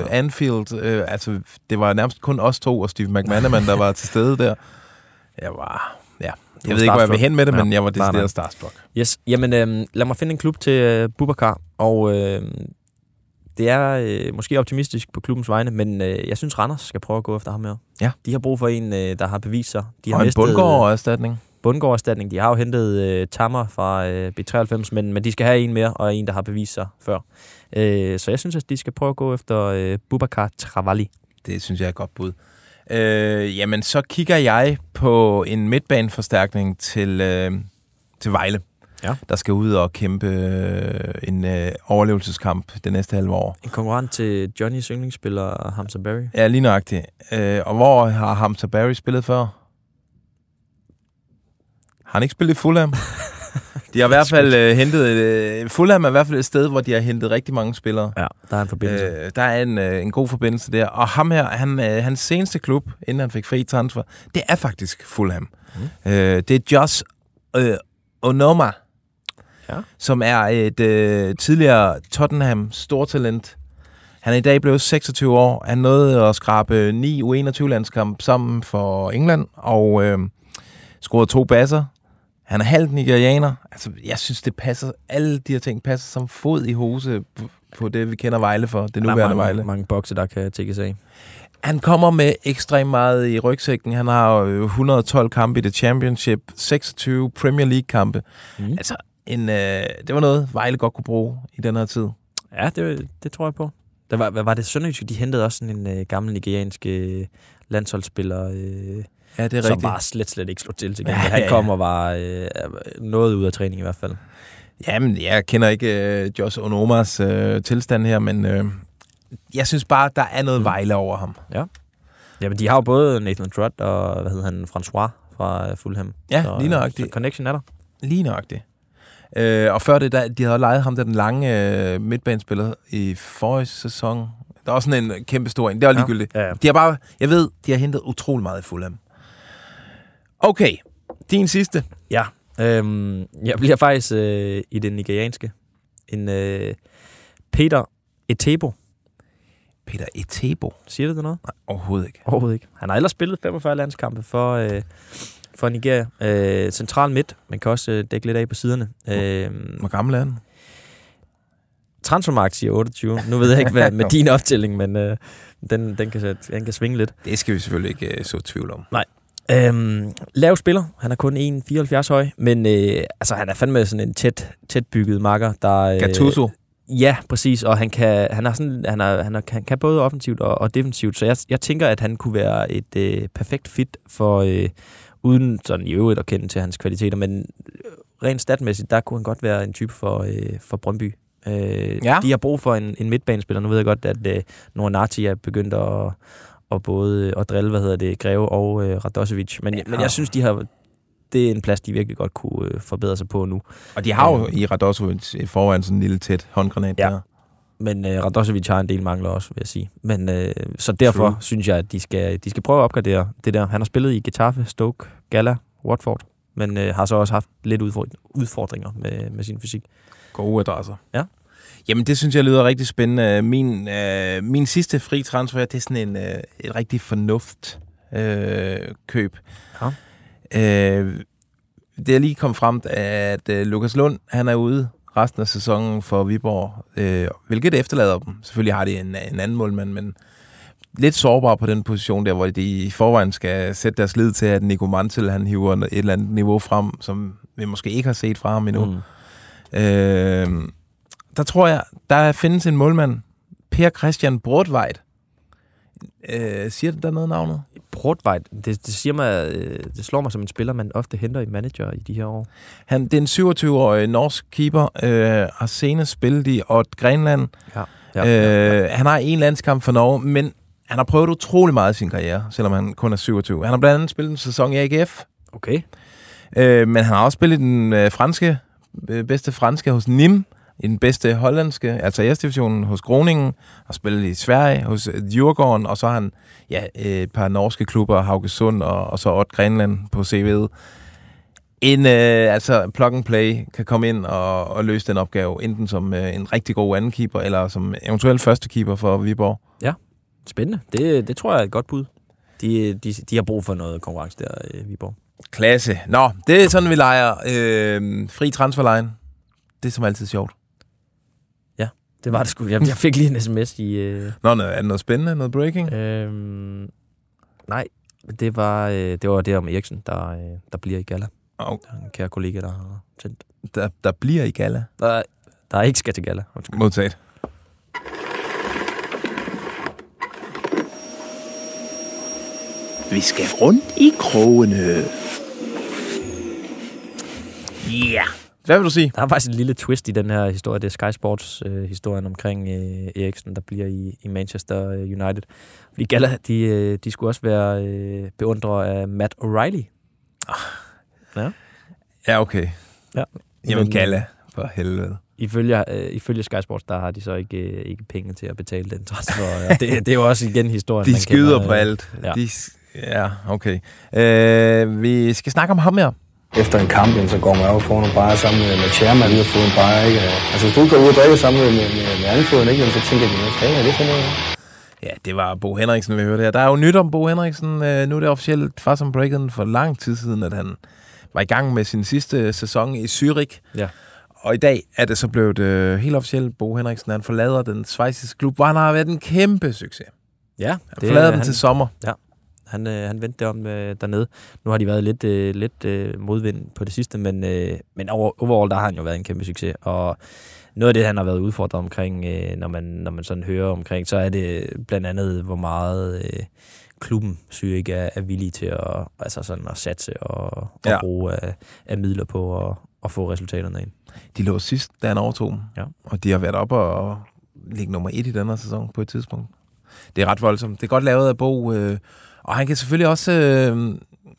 uh, Anfield. Uh, altså, det var nærmest kun os to og Steve McManaman, der var til stede der. Jeg var, ja, jeg ved ikke, hvor jeg vil hen med det,
Ja,
men jeg var
nej, nej.
decideret starstruck.
Yes, jamen øh, lad mig finde en klub til øh, Bubakar, og øh, det er øh, måske optimistisk på klubbens vegne, men øh, jeg synes Randers skal prøve at gå efter ham her.
Ja.
De har brug for en, øh, der har bevist sig. De har
Og en
mistet,
bundgård-erstatning.
bundgårderstatning. De har jo hentet øh, Tammer fra øh, B93, men, men de skal have en mere, og en, der har bevist sig før. Øh, så jeg synes, at de skal prøve at gå efter øh, Bubakar Travali.
Det synes jeg er et godt bud. Øh, jamen, så kigger jeg på en midtbaneforstærkning til, øh, til Vejle,
Ja.
der skal ud og kæmpe øh, en øh, overlevelseskamp det næste halve år.
En konkurrent til Johnnys yndlingsspiller Hamza Barry.
Ja, lige nøjagtigt. Øh, og hvor har Hamza Barry spillet før? Har han ikke spillet i Fulham? <laughs> De har i hvert fald øh, hentet... Øh, Fulham er i hvert fald et sted, hvor de har hentet rigtig mange spillere.
Ja, der er en forbindelse.
Øh, der er en, øh, en god forbindelse der. Og ham her, han, øh, hans seneste klub, inden han fik fri transfer, det er faktisk Fulham. Mm. Øh, det er Josh øh, Onoma,
Ja.
som er et øh, tidligere Tottenham stortalent. Han er i dag blevet 26 år. Han nåede at skrabe 9 U21-landskamp sammen for England, og øh, scorede to basser. Han er halvt nigerianer. Altså, jeg synes, det passer. Alle de her ting passer som fod i hose på- det, vi kender Vejle for. Det
er
nuværende
mange,
Vejle.
mange bokse, der kan tækkes af.
Han kommer med ekstremt meget i rygsækken. Han har jo 112 kampe i The Championship, 26 Premier League-kampe.
Mm.
Altså, en, øh, det var noget, Vejle godt kunne bruge i den her tid.
Ja, det, det tror jeg på. Der var, var det Sønderjyske? De hentede også sådan en øh, gammel nigeriansk øh, landsholdsspiller, øh,
Ja, det er
som
rigtigt.
bare slet, slet ikke slog til til
Ja,
ja, Han
ja.
kom og var øh, noget ud af træning i hvert fald.
Jamen, jeg kender ikke øh, Josh Onomas øh, tilstand her, men øh, jeg synes bare, der er noget Vejle over ham.
Ja. Jamen, de har jo både Nathan Trott og, hvad hedder han, François fra øh, Fulham.
Ja,
så,
lige nøjagtigt.
Så connection er der.
Lige nøjagtigt. Øh, og før det, der, de havde lejet ham, der den lange øh, midtbanespiller i forrige sæson. Der er også sådan en kæmpe stor en. Det var ligegyldigt.
Ja, ja.
De har bare, jeg ved, de har hentet utrolig meget i Fulham. Okay, din sidste.
Ja. Øhm, jeg bliver faktisk øh, i det nigerianske. En øh, Peter Etebo.
Peter Etebo.
Siger det det noget?
Nej, overhovedet ikke.
Overhovedet ikke. Han har ellers spillet 45 landskampe for, øh, for Nigeria. Øh, central midt. Man kan også øh, dække lidt af på siderne. Øh,
Hvor gammel er han?
Transfermarkt siger 28. Nu ved jeg ikke, hvad <laughs> med din optælling, men øh, den, den, kan, den kan svinge lidt.
Det skal vi selvfølgelig ikke øh, så tvivl om.
Øhm, lav spiller. Han er kun 1,74 høj, men øh, altså, han er fandme sådan en tæt, tæt bygget makker, der... Øh,
Gattuso.
Ja, præcis, og han kan, han er sådan, han, er, han, er, han kan både offensivt og, og defensivt, så jeg, jeg tænker, at han kunne være et øh, perfekt fit for, øh, uden sådan i øvrigt at kende til hans kvaliteter, men øh, rent statmæssigt, der kunne han godt være en type for, øh, for Brøndby. Øh,
Ja.
De har brug for en, en midtbanespiller. Nu ved jeg godt, at øh, Nordnati er begyndt at, at både at drille, hvad hedder det, Greve og øh, Radosevic, men, ja. men jeg synes, de har det er en plads, de virkelig godt kunne øh, forbedre sig på nu.
Og de har jo i Radosovic i forvejen sådan en lille tæt håndgranat
Ja.
der.
Men øh, Radosevic har en del mangler også, vil jeg sige. Men, øh, så derfor
True.
synes jeg, at de skal, de skal prøve at opgradere det der. Han har spillet i Getafe, Stoke, Gala, Watford, men øh, har så også haft lidt udfordring- udfordringer med, med sin fysik.
Gode adresser.
Ja.
Jamen, det synes jeg lyder rigtig spændende. Min, øh, min sidste fri transfer, det er sådan en, øh, et rigtig fornuft øh, køb.
Ja.
Øh, det er lige kommet frem, at øh, Lukas Lund, han er ude resten af sæsonen for Viborg, øh, hvilket efterlader dem. Selvfølgelig har de en, en anden målmand, men lidt sårbar på den position der, hvor de i forvejen skal sætte deres lid til, at Nico Mantel, han hiver et eller andet niveau frem, som vi måske ikke har set fra ham endnu.
Mm.
Øh, der tror jeg, der findes en målmand, Per Christian Brodvejt. Øh, siger det der noget navnet?
Brodvejt, det, det, siger mig, øh, det slår mig som en spiller, man ofte henter i manager i de her år.
Han, det er en 27-årig norsk keeper, øh, har senest spillet i Odd Grenland.
Ja.
Ja, øh, Han har en landskamp for Norge, men han har prøvet utrolig meget i sin karriere, selvom han kun er 27. Han har blandt andet spillet en sæson i AGF,
Okay.
øh, men han har også spillet i den øh, franske, øh, bedste franske hos Nim, i den bedste hollandske, altså æresdivisionen hos Groningen, har spillet i Sverige hos øh, Djurgården, og så har han ja, øh, et par norske klubber, Haugesund og, og så Odd Grenland på CV'et. En øh, altså plug and play kan komme ind og, og løse den opgave, enten som øh, en rigtig god anden keeper, eller som eventuelt første keeper for Viborg.
Spændende. Det, det tror jeg er et godt bud. De, de, de har brug for noget konkurrence der i Viborg.
Klasse. Nå, det er sådan, vi leger øh, fri transferline. Det er som altid sjovt.
Det var det sgu. Jeg, jeg fik lige en sms i... Øh,
Nå, nå, er det noget spændende? Noget breaking?
Øhm, nej, det var, øh, det var det om Eriksen, der, øh, der bliver i gala.
Oh,
Der er en kære kollega, der har tændt.
der, der bliver i gala.
Der, der ikke skal til gala. Undskyld.
Modtaget.
Vi skal rundt i krogene.
Ja. Yeah. Hvad vil du sige?
Der er faktisk en lille twist i den her historie. Det er Sky Sports øh, historien omkring øh, Eriksen, der bliver i, i Manchester øh, United. Fordi Gala, de, øh, de skulle også være øh, beundrere af Matt O'Reilly.
Ja, okay.
Ja.
Jamen,
Men,
gala. For helvede.
Ifølge, øh, ifølge Sky Sports, der har de så ikke, øh, ikke penge til at betale den transfer. <laughs> Og det, det er jo også igen historien.
De
man
skyder
kender,
på
øh,
alt.
ja.
De, ja, okay. Øh, vi skal snakke om ham her.
Efter en kamp, jamen, så går man op og får nogle bajer sammen med, med chairman ud og får en bajer, ikke? Altså, hvis du går ud og drikker sammen med, med, med, med anføren, ikke? Jamen, så tænker jeg, hvad fanden er det for noget?
Ja, det var Bo Henriksen, vi hørte her. Der er jo nyt om Bo Henriksen. Øh, nu er det officielt far som breaken for lang tid siden, at han var i gang med sin sidste sæson i Zürich.
Ja.
Og i dag er det så blevet øh, helt officielt Bo Henriksen. Han forlader den svejsiske klub, hvor han har været en kæmpe succes.
Ja,
Han forlader den til sommer.
Han, øh, han vendte det om øh, dernede. Nu har de været lidt, øh, lidt øh, modvind på det sidste, men, øh, men over, overall der har han jo været en kæmpe succes. Og noget af det, han har været udfordret omkring, øh, når, man, når man sådan hører omkring, så er det blandt andet, hvor meget øh, klubben Zürich er, er villig til at, altså sådan at satse og, og
Ja.
bruge af, af midler på at, at få resultaterne ind.
De lå sidst, da han overtog dem.
Ja.
Og de har været og, og ligge nummer et i den her sæson på et tidspunkt. Det er ret voldsomt. Det er godt lavet af Bo. Øh, Og han kan selvfølgelig også øh,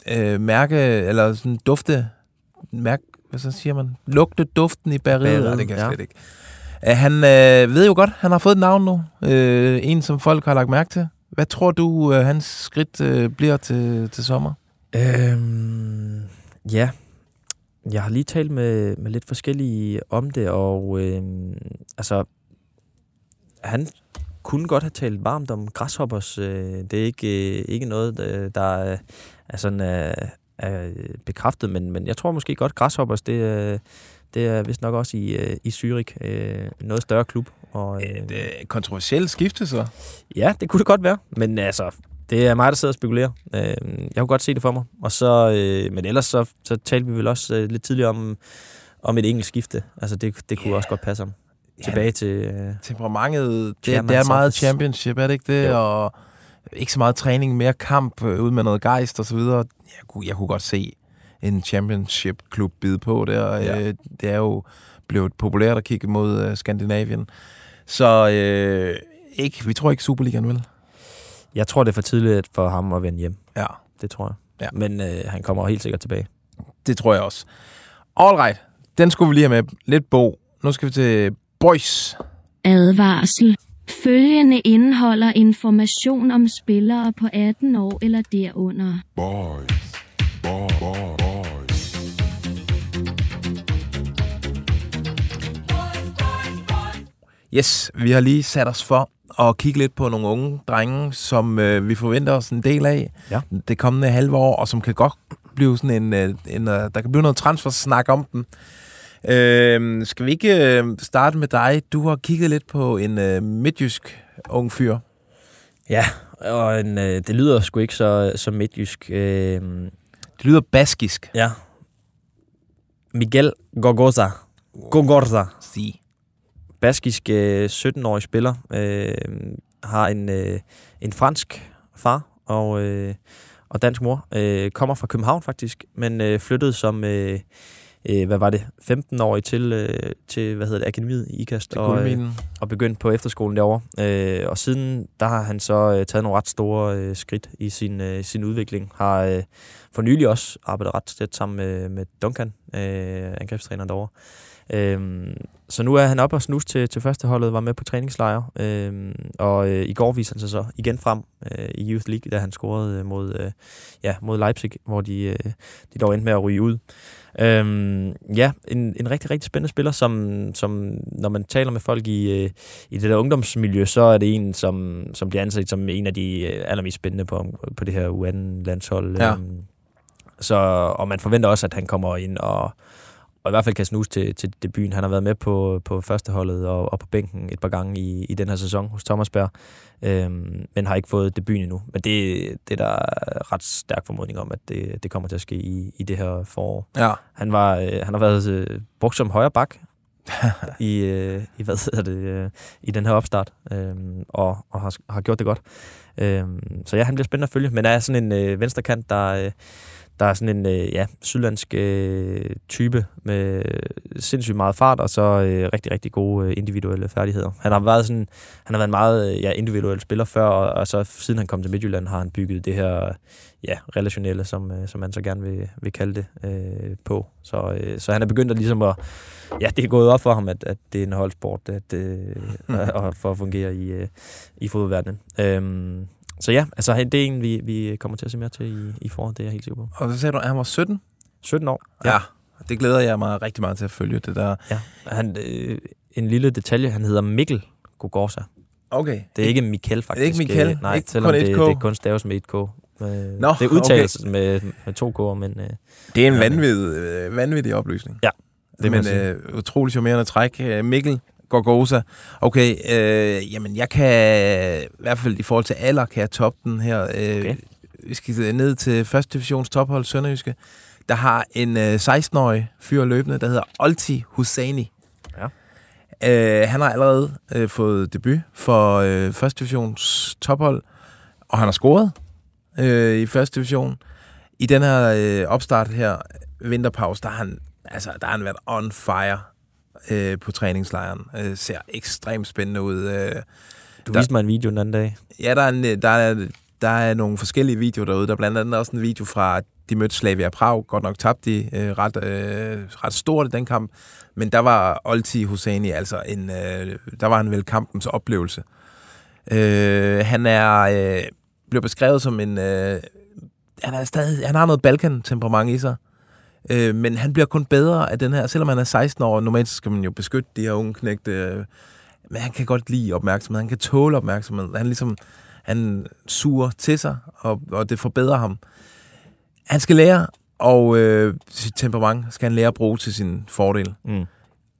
øh, mærke, eller sådan dufte, mærke, hvad så siger man? Lugte duften i. Bæret, Nej, det kan jeg
ja.
slet ikke. Øh, han øh, ved jo godt, han har fået et navn nu. Øh, en, som folk har lagt mærke til. Hvad tror du, øh, hans skridt øh, bliver til, til sommer?
Øhm, ja, jeg har lige talt med, med lidt forskellige om det, og øhm, altså, han kunne godt have talt varmt om græshoppers. Øh, det er ikke, øh, ikke noget, der, der er, sådan er, er bekræftet, men, men jeg tror måske godt, græshoppers, det, er- det er vist nok også i, øh, i Zürich, øh, noget større klub. Og, øh,
Et øh, kontroversielt skifte, så.
Ja, det kunne det godt være. Men altså, det er mig, der sidder og spekulerer. Øh, jeg kunne godt se det for mig. Og så, øh, men ellers så, så talte vi vel også øh, lidt tidligere om, om et enkelt skifte. Altså, det, det kunne
Ja.
også godt passe ham. Tilbage til... Øh,
Temperamentet, det, det er meget championship, er det ikke det?
Jo.
Og ikke så meget træning, mere kamp, øh, ud med noget gejst og så videre. Jeg kunne, jeg kunne godt se en championship-klub bide på der.
Ja.
Øh, det er jo blevet populært at kigge mod øh, Skandinavien. Så øh, ikke, vi tror ikke Superligaen vil.
jeg tror, det er for tidligt for ham at vende hjem.
Ja,
Det tror jeg.
Ja.
Men øh, han kommer helt sikkert tilbage.
det tror jeg også. All right, den skulle vi lige have med. Lidt bo. Nu skal vi til Boys.
Advarsel. Følgende indeholder information om spillere på 18 år eller derunder.
Boys. Boy, boy, boys.
Yes, vi har lige sat os for at kigge lidt på nogle unge drenge, som øh, vi forventer os en del af
Ja.
det kommende halve år, og som kan godt blive sådan en, øh, en øh, der kan blive noget transfer-snak om dem. Øh, skal vi ikke øh, starte med dig? Du har kigget lidt på en øh, midtjysk ung fyr.
Ja, og en, øh, det lyder sgu ikke så, så midtjysk. Øh,
Det lyder baskisk.
ja. Miguel Gorgoza. Gorgoza.
Sige.
baskisk øh, 17-årig spiller, øh, har en, øh, en fransk far og, øh, og dansk mor. Øh, kommer fra København faktisk, men øh, flyttede som, øh, øh, hvad var det, 15-årig til, øh, til hvad hedder det, akademiet i IKAST. Og, øh, og begyndt på efterskolen derovre. Øh, og siden der har han så øh, taget nogle ret store øh, skridt i sin, øh, sin udvikling. Har øh, for nylig også arbejdet ret tæt sammen med, med Duncan, øh, angrebstræneren derovre. Øhm, så nu er han oppe og snus til, til førsteholdet, var med på træningslejr, øhm, og øh, i går viste han sig så igen frem øh, i Youth League, da han scorede øh, mod, øh, ja, mod Leipzig, hvor de, øh, de dog endte med at ryge ud. Øhm, ja, en, en rigtig, rigtig spændende spiller, som, som når man taler med folk i, øh, i det der ungdomsmiljø, så er det en, som, som bliver anset som en af de øh, allermest spændende på, på det her U18-landshold.
Ja.
Øhm, så, og man forventer også, at han kommer ind og, og i hvert fald kan snuse til, til debuten. Han har været med på, på førsteholdet og, og på bænken et par gange i, i den her sæson hos Thomasberg, øhm, men har ikke fået debuten endnu. Men det, det er der ret stærk formodning om, at det, det kommer til at ske i, i det her forår.
Ja.
Han, var, øh, han har været øh, brugt som højre bak <laughs> i, øh, i, hvad hedder det, øh, i den her opstart, øh, og, og har, har gjort det godt. Øh, så ja, han bliver spændende at følge, men er sådan en øh, venstrekant, der, øh, der er sådan en øh, ja, sydlandsk øh, type med sindssygt meget fart, og så øh, rigtig, rigtig gode øh, individuelle færdigheder. Han har været sådan, han har været en meget øh, ja, individuel spiller før, og, og så siden han kom til Midtjylland, har han bygget det her ja, relationelle, som, øh, som man så gerne vil, vil kalde det, øh, på. Så, øh, så han er begyndt at ligesom at, ja, det er gået op for ham, at, at det er en holdsport, at, øh, og for at fungere i, øh, i fodboldverdenen. Øhm, så ja, altså det er en, vi, vi kommer til at se mere til i, i foråret, det er jeg helt sikker på.
Og så sagde du, at han var 17?
17 år.
Ja. ja. Det glæder jeg mig rigtig meget til at følge, det der.
Ja. Han, øh, en lille detalje, han hedder Mikkel Gogorza.
Okay.
Det er ikke Mikkel, faktisk.
Det er ikke Mikkel?
Nej,
Ikke
selvom
kun et
det, det er kun staves med et K. Øh,
Nå,
det udtales okay. med, med to K'er, men... Øh,
Det er en vanvittig, øh, vanvittig oplysning.
Ja, det
Men øh, utrolig charmerende træk. Øh, Mikkel Gorgosa. Okay, øh, jamen jeg kan, i hvert fald i forhold til alder, kan jeg toppe den her. Øh,
Okay.
Vi skal ned til første divisions tophold, Sønderjyske. Der har en øh, 16-årig fyr løbende, der hedder Olti Husseini.
Ja.
Øh, han har allerede øh, fået debut for øh, første divisions tophold, og han har scoret øh, i første division. I den her øh, opstart her, vinterpause, der har han, altså, der har han været on fire øh, på træningslejren. Øh, ser ekstremt spændende ud. Øh,
du
der-
viste mig en video den anden dag.
ja, der er, en, der er der er nogle forskellige videoer derude. Der er blandt andet også en video fra, de mødte Slavia Prag. Godt nok tabte de øh, ret, øh, ret stort i den kamp. Men der var Olti Hosseini, altså en, øh, der var han vel kampens oplevelse. Øh, han er øh, blev beskrevet som en... Øh, han, er stadig, han har noget Balkan-temperament i sig. Øh, men han bliver kun bedre af den her, selvom han er 16 år. Normalt skal man jo beskytte de her unge knægte. Øh, men han kan godt lide opmærksomhed. Han kan tåle opmærksomhed. Han ligesom, han suger til sig, og, og det forbedrer ham. Han skal lære, og øh, sit temperament skal han lære at bruge til sin fordel.
Mm.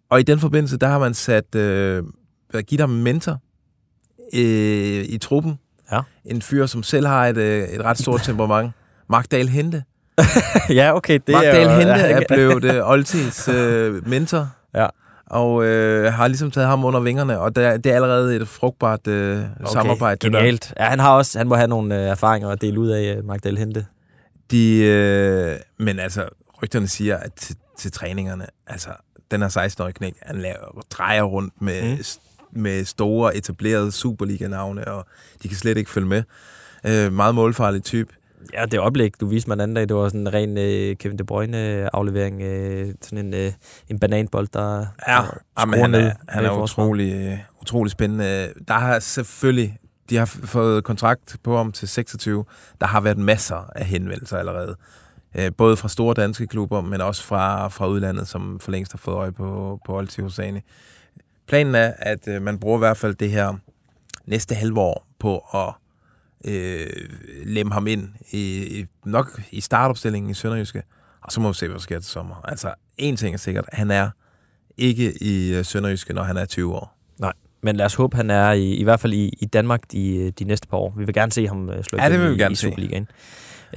Og i den forbindelse, der har man sat, øh, givet ham en mentor øh, i truppen.
Ja.
En fyr, som selv har et, øh, et ret stort temperament. Mark Dahl Hente. <laughs>
ja, okay. Det
Mark
er
Dahl Hente <laughs> er blevet øh, Oltis øh, mentor.
Ja.
Og øh, har ligesom taget ham under vingerne, og der, det er allerede et frugtbart øh, okay, samarbejde.
Genialt. Ja, han har også han må have nogle øh, erfaringer at dele ud af, øh, Magdal Hente.
De, øh, men altså, rygterne siger, at til, til træningerne, altså, den her 16-årige knæk, han laver, drejer rundt med, mm. med store, etablerede Superliga-navne, og de kan slet ikke følge med. Øh, meget målfarlig type.
Ja, det oplæg, du viste mig den anden dag, det var sådan en ren øh, Kevin De Bruyne-aflevering. Øh, sådan en, øh, en bananbold, der
Ja,
der
jamen,
skruer
han
ned
er, han
ned
er
i forsvaret.
utrolig, øh, utrolig spændende. Der har selvfølgelig, de har fået kontrakt på ham til 26. Der har været masser af henvendelser allerede. Øh, Både fra store danske klubber, men også fra, fra udlandet, som for længst har fået øje på, på Olti Hosseini. Planen er, at øh, man bruger i hvert fald det her næste halve år på at øh, lemme ham ind i, nok i startopstillingen i Sønderjyske, og så må vi se, hvad der sker til sommer. Altså, en ting er sikkert, han er ikke i øh, Sønderjyske, når han er 20 år.
Nej, men lad os håbe, han er i, i hvert fald i, i Danmark de, de næste par år. Vi vil gerne se ham øh, slå
Ja, det vil vi
i,
gerne
i
se.
Superligaen.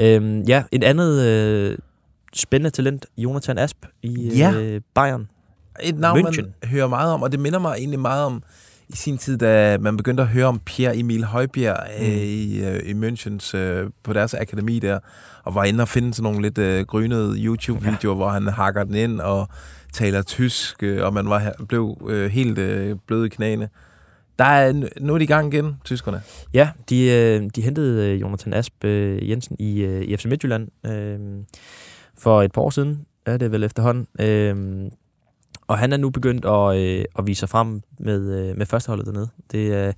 Øhm, ja, et andet øh, spændende talent, Jonathan Asp i
Ja.
øh, Bayern.
Et navn,
München.
man hører meget om, og det minder mig egentlig meget om i sin tid, da man begyndte at høre om Pierre Emil Højbjerg mm. øh, i, øh, i Münchens, øh, på deres akademi der, og var inde og finde sådan nogle lidt øh, grynede YouTube-videoer, ja. hvor han hakker den ind og taler tysk, øh, og man var, blev øh, helt øh, blød i knæene. Der er, nu er de i gang igen, tyskerne.
Ja, de, øh, de hentede øh, Jonathan Asp øh, Jensen i, øh, i FC Midtjylland øh, for et par år siden, er det vel efterhånden. Øh, og han er nu begyndt at, øh, at vise sig frem med, øh, med førsteholdet dernede. Det, øh,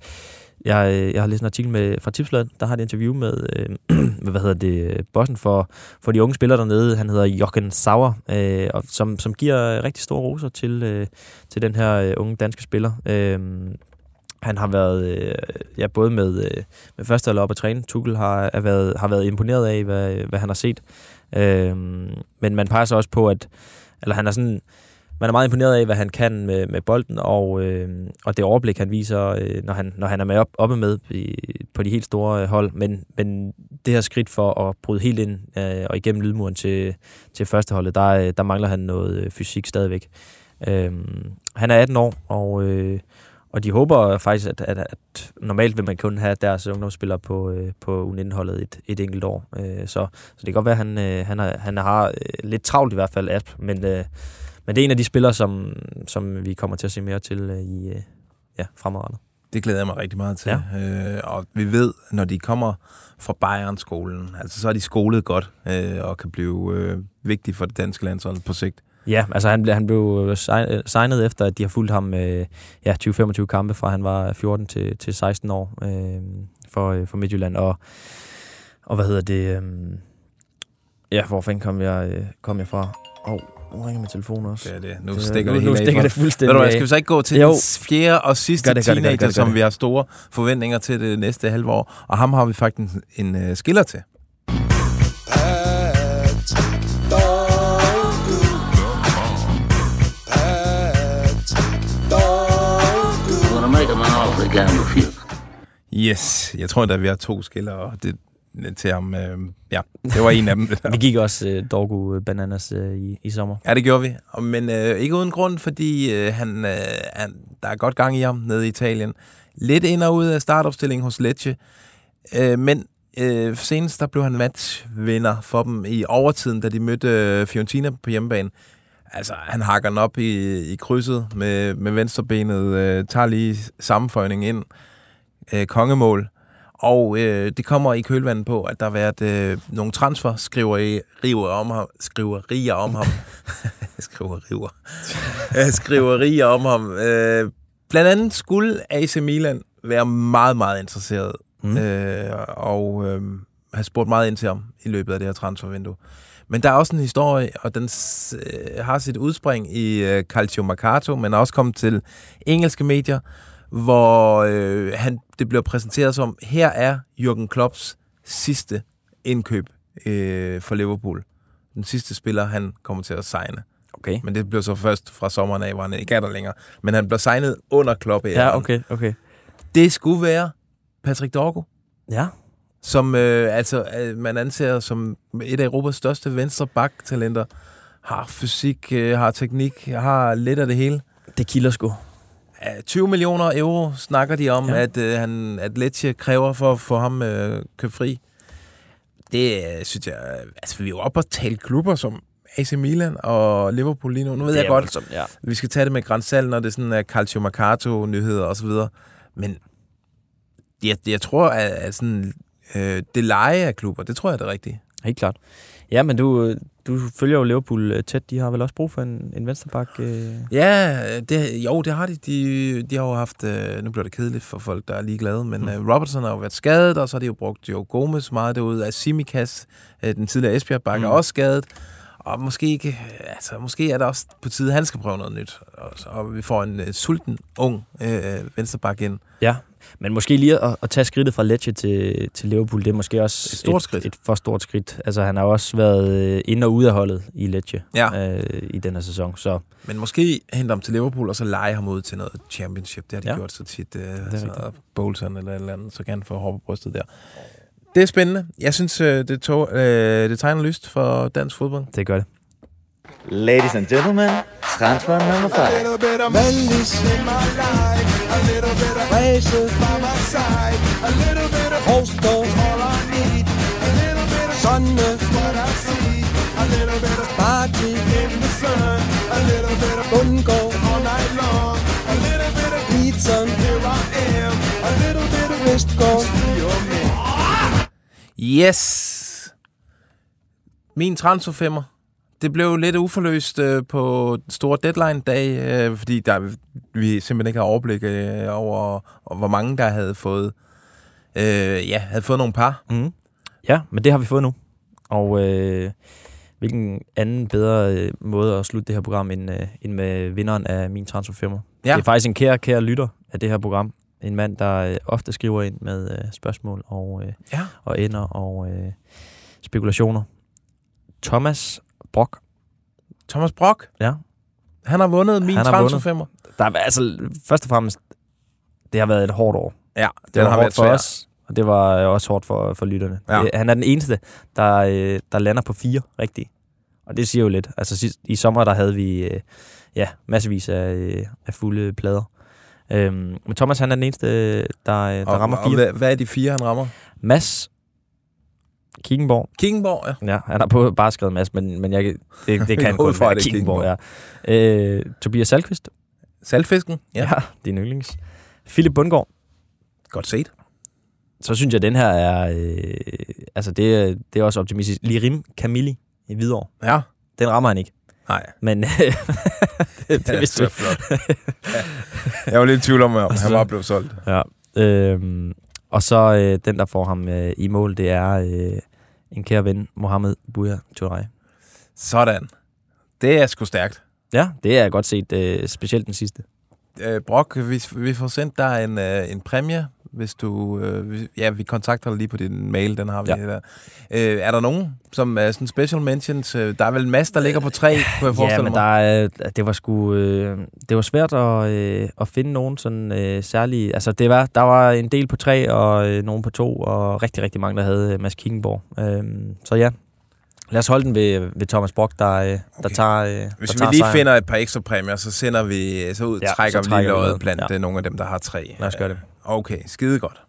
jeg, øh, jeg har læst en artikel med, fra Tipsbladet, der har et interview med, øh, <clears throat> hvad hedder det, øh, bossen for, for de unge spillere dernede. Han hedder Jochen Sauer, øh, og som, som giver rigtig store roser til, øh, til den her øh, unge danske spiller. Øh, han har været øh, ja, både med, øh, med første op at træne. Tuchel har, er været, har været imponeret af, hvad, hvad han har set. Øh, men man peger så også på, at eller han er sådan, man er meget imponeret af, hvad han kan med, med bolden, og, øh, og det overblik, han viser, øh, når, han, når han er med op, oppe med i, på de helt store øh, hold. Men, men det her skridt for at bryde helt ind øh, og igennem lydmuren til, til førsteholdet, der, øh, der mangler han noget øh, fysik stadigvæk. Øh, han er 18 år, og, øh, og de håber faktisk, at, at, at normalt vil man kun have deres ungdomsspillere på, øh, på U19-holdet et, et enkelt år. Øh, så, så det kan godt være, at han, øh, han, har, han har øh, lidt travlt i hvert fald, Asp, men, øh, men det er en af de spillere, som, som vi kommer til at se mere til øh, i øh, ja, fremadrettet.
Det glæder jeg mig rigtig meget til. Ja. Øh, og vi ved, når de kommer fra Bayern-skolen, altså så er de skolet godt øh, og kan blive øh, vigtige for det danske landshold på sigt.
Ja, altså han, blev- han blev sign- signet efter, at de har fulgt ham øh, ja, 20-25 kampe fra han var 14 til, til 16 år øh, for, øh, for Midtjylland. Og, og hvad hedder det? Øh, ja, hvor fanden kom jeg, øh, kom jeg fra? Åh, oh, nu ringer min telefon også.
Det er det. Nu
Det-
stikker
nu,
det
nu
helt af
stikker det fuldstændig
Ved du skal vi så ikke gå til
Jo.
den fjerde og sidste
Gør det, gør det, gør det,
teenager,
gør det, gør
som vi har store forventninger til det næste halve år. Og ham har vi faktisk en, en uh, skiller til. Yes, jeg tror, at vi har to skiller og det, til ham. Øh, ja, det var en af dem.
Vi gik også øh, Dorgu Bananas øh, i, i sommer.
Ja, det gjorde vi. Men øh, ikke uden grund, fordi øh, han, øh, han, der er godt gang i ham nede i Italien. Lidt ind og ud af startopstillingen hos Lecce. Øh, men øh, senest der blev han matchvinder for dem i overtiden, da de mødte øh, Fiorentina på hjemmebane. Altså, han hakker den op i, i krydset med, med venstrebenet, øh, tager lige sammenføjning ind, øh, kongemål. Og øh, det kommer i kølvandet på, at der har været øh, nogle transfer skriverier om ham. Skriverier om ham. <laughs> skriverier. Øh, skriverier om ham. Øh, blandt andet skulle AC Milan være meget, meget interesseret. Mm. Øh, og øh, have spurgt meget ind til ham i løbet af det her transfervindue. Men der er også en historie, og den øh, har sit udspring i øh, Calcio Mercato, men er også kommet til engelske medier, hvor øh, han, det bliver præsenteret som, her er Jürgen Klopps sidste indkøb øh, for Liverpool. Den sidste spiller, han kommer til at signe.
Okay.
Men det blev så først fra sommeren af, hvor han ikke er der længere. Men han blev signet under Klopp.
Ja, okay, okay.
Det skulle være Patrick Dorgo,
Ja.
som øh, altså, øh, man anser som et af Europas største venstre baktalenter. Har fysik, øh, har teknik, har lidt af det hele.
Det kilder sgu.
Ja, 20 millioner euro snakker de om,
Ja.
at, øh, han, at Lecce kræver for at få ham øh, købt fri. Det øh, synes jeg... Altså, vi er jo oppe og tale klubber som AC Milan og Liverpool lige nu. Nu ved
Det
jeg godt,
voldsomt, ja.
vi skal tage det med grænsal, når det sådan er Calcio Mercato-nyheder og så videre. Men jeg, jeg tror, at, at sådan, øh, det leje af klubber, det tror jeg er det rigtige.
Helt klart. Ja, men du, du følger jo Liverpool øh, tæt. De har vel også brug for en, en venstreback? Øh.
Ja, det, jo, det har de. de. De har jo haft, øh, nu bliver det kedeligt for folk, der er ligeglade, men mm. øh, Robertson har jo været skadet, og så har de jo brugt Joe Gomez meget derude. Simikas, øh, den tidligere Esbjerg-back, mm. er også skadet. Og måske, ikke, altså, måske er det også på tide, at han skal prøve noget nyt. Og, så- og vi får en øh, sulten, ung øh, venstreback ind.
Ja, men måske lige at, at tage skridtet fra Lecce til, til Liverpool, det er måske også
et, stort
et,
skridt.
et for stort skridt. Altså, han har også været øh, ind og ud af holdet i Lecce
ja.
øh, i den her sæson. Så.
Men måske hente ham til Liverpool, og så lege ham ud til noget championship. Det har de
ja.
gjort så tit. Øh,
det
altså,
sådan noget
Bolton eller et eller andet, så kan han få hår på brystet der. Det er spændende. Jeg synes, øh, det, tog, øh, det tegner lyst for dansk fodbold.
Det gør det.
Ladies and gentlemen, transfer
nummer 5 a little bit of Razor by my side, a little bit of Holster, all I need, a little bit of sun, what I see, a little bit of party. in the sun, a little bit of bungo all night long, a little bit of pizza, here I am, a little bit of wrist gold, your man.
Yes! Min transferfemmer. Det blev lidt uforløst øh, på store deadline-dag, øh, fordi der, vi simpelthen ikke har overblik øh, over, over, hvor mange der havde fået, øh, ja, havde fået nogle par.
Mm. Ja, men det har vi fået nu. Og øh, hvilken anden bedre øh, måde at slutte det her program end, øh, end med vinderen af min transferfirma.
Ja.
Det er faktisk en kære, kære lytter af det her program. En mand, der øh, ofte skriver ind med øh, spørgsmål og, øh,
Ja.
og ender og øh, spekulationer. Thomas Brock.
Thomas Brock,
Ja.
han har vundet min transferfemmer.
Der er, altså, først og fremmest, det har været et hårdt år.
Ja,
Det var
har
hårdt
været
for
svær.
os, og det var øh, også hårdt for, for lytterne.
Ja.
Det, han er den eneste, der, øh, der lander på fire rigtigt. Og det siger jo lidt. Altså sidst, i sommer, der havde vi øh, ja, massevis af, øh, af fulde plader. Øhm, men Thomas, han er den eneste, der, øh, der
Og,
rammer
og
fire.
hvad, hvad er de fire, han rammer?
Mads Kickenborg.
Kickenborg, ja.
Ja, han har på bare skrevet Mads, men, men jeg, det, det
Jeg
kan
ud
kun
fra,
være
er
Kickenborg. Ja. Øh, Tobias Salkvist.
Saltfisken, ja.
Ja, din yndlings. Philip Bundgaard.
Godt set.
så synes jeg, at den her er... Øh, altså, det, det er også optimistisk. Lirim Camilli i Hvidovre.
Ja.
Den rammer han ikke.
Nej.
Men <laughs> <laughs> det, det,
Ja,
vidste
det er
du.
flot. Ja. Jeg var lidt i tvivl om, om han var blevet solgt.
Ja. Øhm, og så øh, den, der får ham øh, i mål, det er øh, en kære ven, Mohamed Bouya Touray.
Sådan. Det er sgu stærkt.
Ja, det er godt set. Øh, specielt den sidste.
Øh, Brock, vi, vi får sendt dig en, øh, en præmie, hvis du... Øh, ja, vi kontakter dig lige på din mail, den har vi
Ja.
ja. der. Øh, er der nogen, som er sådan special mentions? Øh, Der er vel en masse, der ligger på tre, kunne jeg
Ja,
forestille
men
mig.
der, er- det var sgu, øh, det var svært at, øh, at finde nogen sådan øh, særlige... Altså, det var, der var en del på tre, og øh, nogen på to, og rigtig, rigtig mange, der havde øh, Mads Kickenborg. Øhm, så ja, lad os holde den ved, ved Thomas Brock, der, øh, der
Okay.
tager øh,
Hvis
der
vi
tager
lige
sejren.
finder et par ekstra præmier, så sender vi så ud,
Ja,
trækker
så
lige
trækker vi
noget
noget.
blandt
Ja.
ja. nogle af dem, der har tre.
Lad os gøre det.
Okay, skide godt.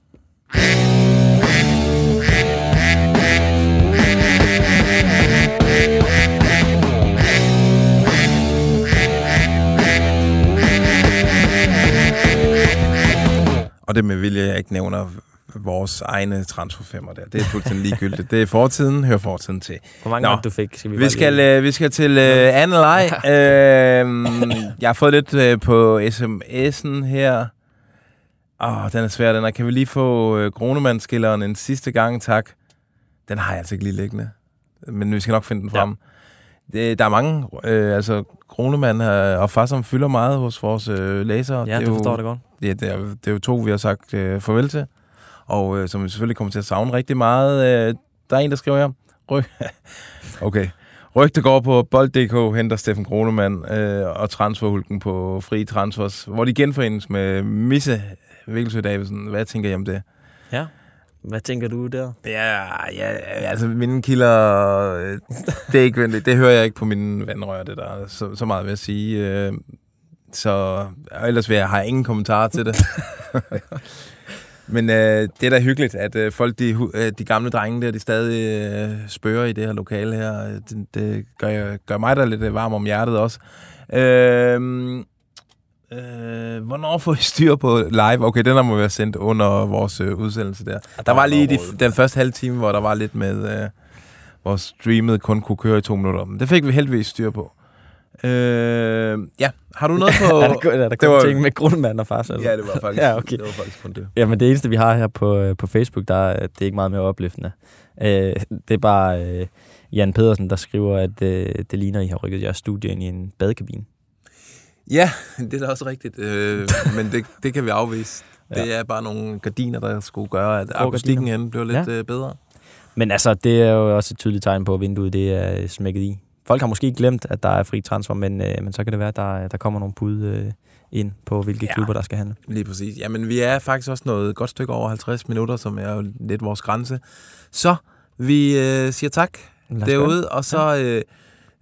Og det med vilje, jeg ikke nævner, vores egne transferfemmer der. Det er fuldstændig ligegyldigt. Det er fortiden, hør fortiden til.
Hvor mange det, du fik? Skal vi
vi, skal, øh, vi skal til øh, anden leg. <laughs> øh, jeg har fået lidt øh, på sms'en her. Åh, den er svær, den er. Kan vi lige få øh, Gronemann-skilleren en sidste gang, tak? Den har jeg altså ikke lige liggende. Men vi skal nok finde den frem. Det, der er mange, øh, altså Kronemann øh, og far, som fylder meget hos vores øh, læsere.
Ja,
er
det
jo,
forstår da godt.
Ja, det, er, det er jo to, vi har sagt øh, farvel til, og øh, som vi selvfølgelig kommer til at savne rigtig meget. Øh, der er en, der skriver her. Ry <laughs> okay. Rygte går på bold.dk, henter Steffen Kronemann øh, og transferhulken på fri transfers, hvor de genforenes med Misse Vikkelsø Davidsen. Hvad tænker I om det?
Ja. Hvad tænker du der?
Ja, ja altså mine kilder, øh, det er ikke venligt. Det hører jeg ikke på mine vandrør, det der. Så, så meget vil jeg sige. Øh, så ellers vil jeg, har jeg ingen kommentar til det. <laughs> Men øh, det er da hyggeligt, at øh, folk, de, øh, de gamle drenge der, de stadig øh, spørger i det her lokale her. Det, det gør, gør mig da lidt øh, varm om hjertet også. Øh, Øh, hvornår får I styr på live? Okay, den har må være sendt under vores øh, udsendelse der. Der var lige de, den første halve time, hvor der var lidt med, øh, hvor streamet kun kunne køre i to minutter. Men det fik vi heldigvis styr på. Øh, ja, har du noget <laughs> på...
er der, er der
Det var-
ting med Grundmand og fars?
Ja, det var faktisk,
ja, okay.
det var faktisk kun det.
Jamen, det eneste, vi har her på, øh, på Facebook, der, er- det er ikke meget mere opløftende. Øh, det er bare øh, Jan Pedersen, der skriver, at øh, det ligner, I har rykket jeres studie ind i en badekabine.
Ja, det er da også rigtigt. Øh, <laughs> men det, det kan vi afvise. Det
Ja.
er bare nogle gardiner, der skulle gøre, at akustikken herinde blev lidt
Ja.
øh, bedre.
Men altså, det er jo også et tydeligt tegn på, at vinduet det er smækket i. Folk har måske glemt, at der er fri transfer, men, øh, men så kan det være, at der, der kommer nogle bud øh, ind på, hvilke ja. klubber, der skal handle.
Lige præcis. Jamen, vi er faktisk også noget godt stykke over 50 minutter, som er jo lidt vores grænse. Så vi øh, siger tak derude,
gøre
og så øh,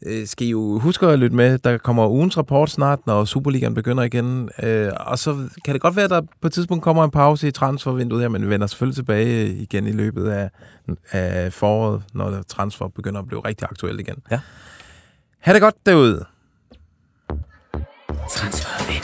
øh, skal I jo huske at lytte med. Der kommer ugens rapport snart, når Superligaen begynder igen. Øh, og så kan det godt være, at der på et tidspunkt kommer en pause i transfervinduet her, men vi vender selvfølgelig tilbage igen i løbet af, af foråret, når der transfer begynder at blive rigtig aktuelt igen.
Ja.
Ha' det godt derude.
Transfer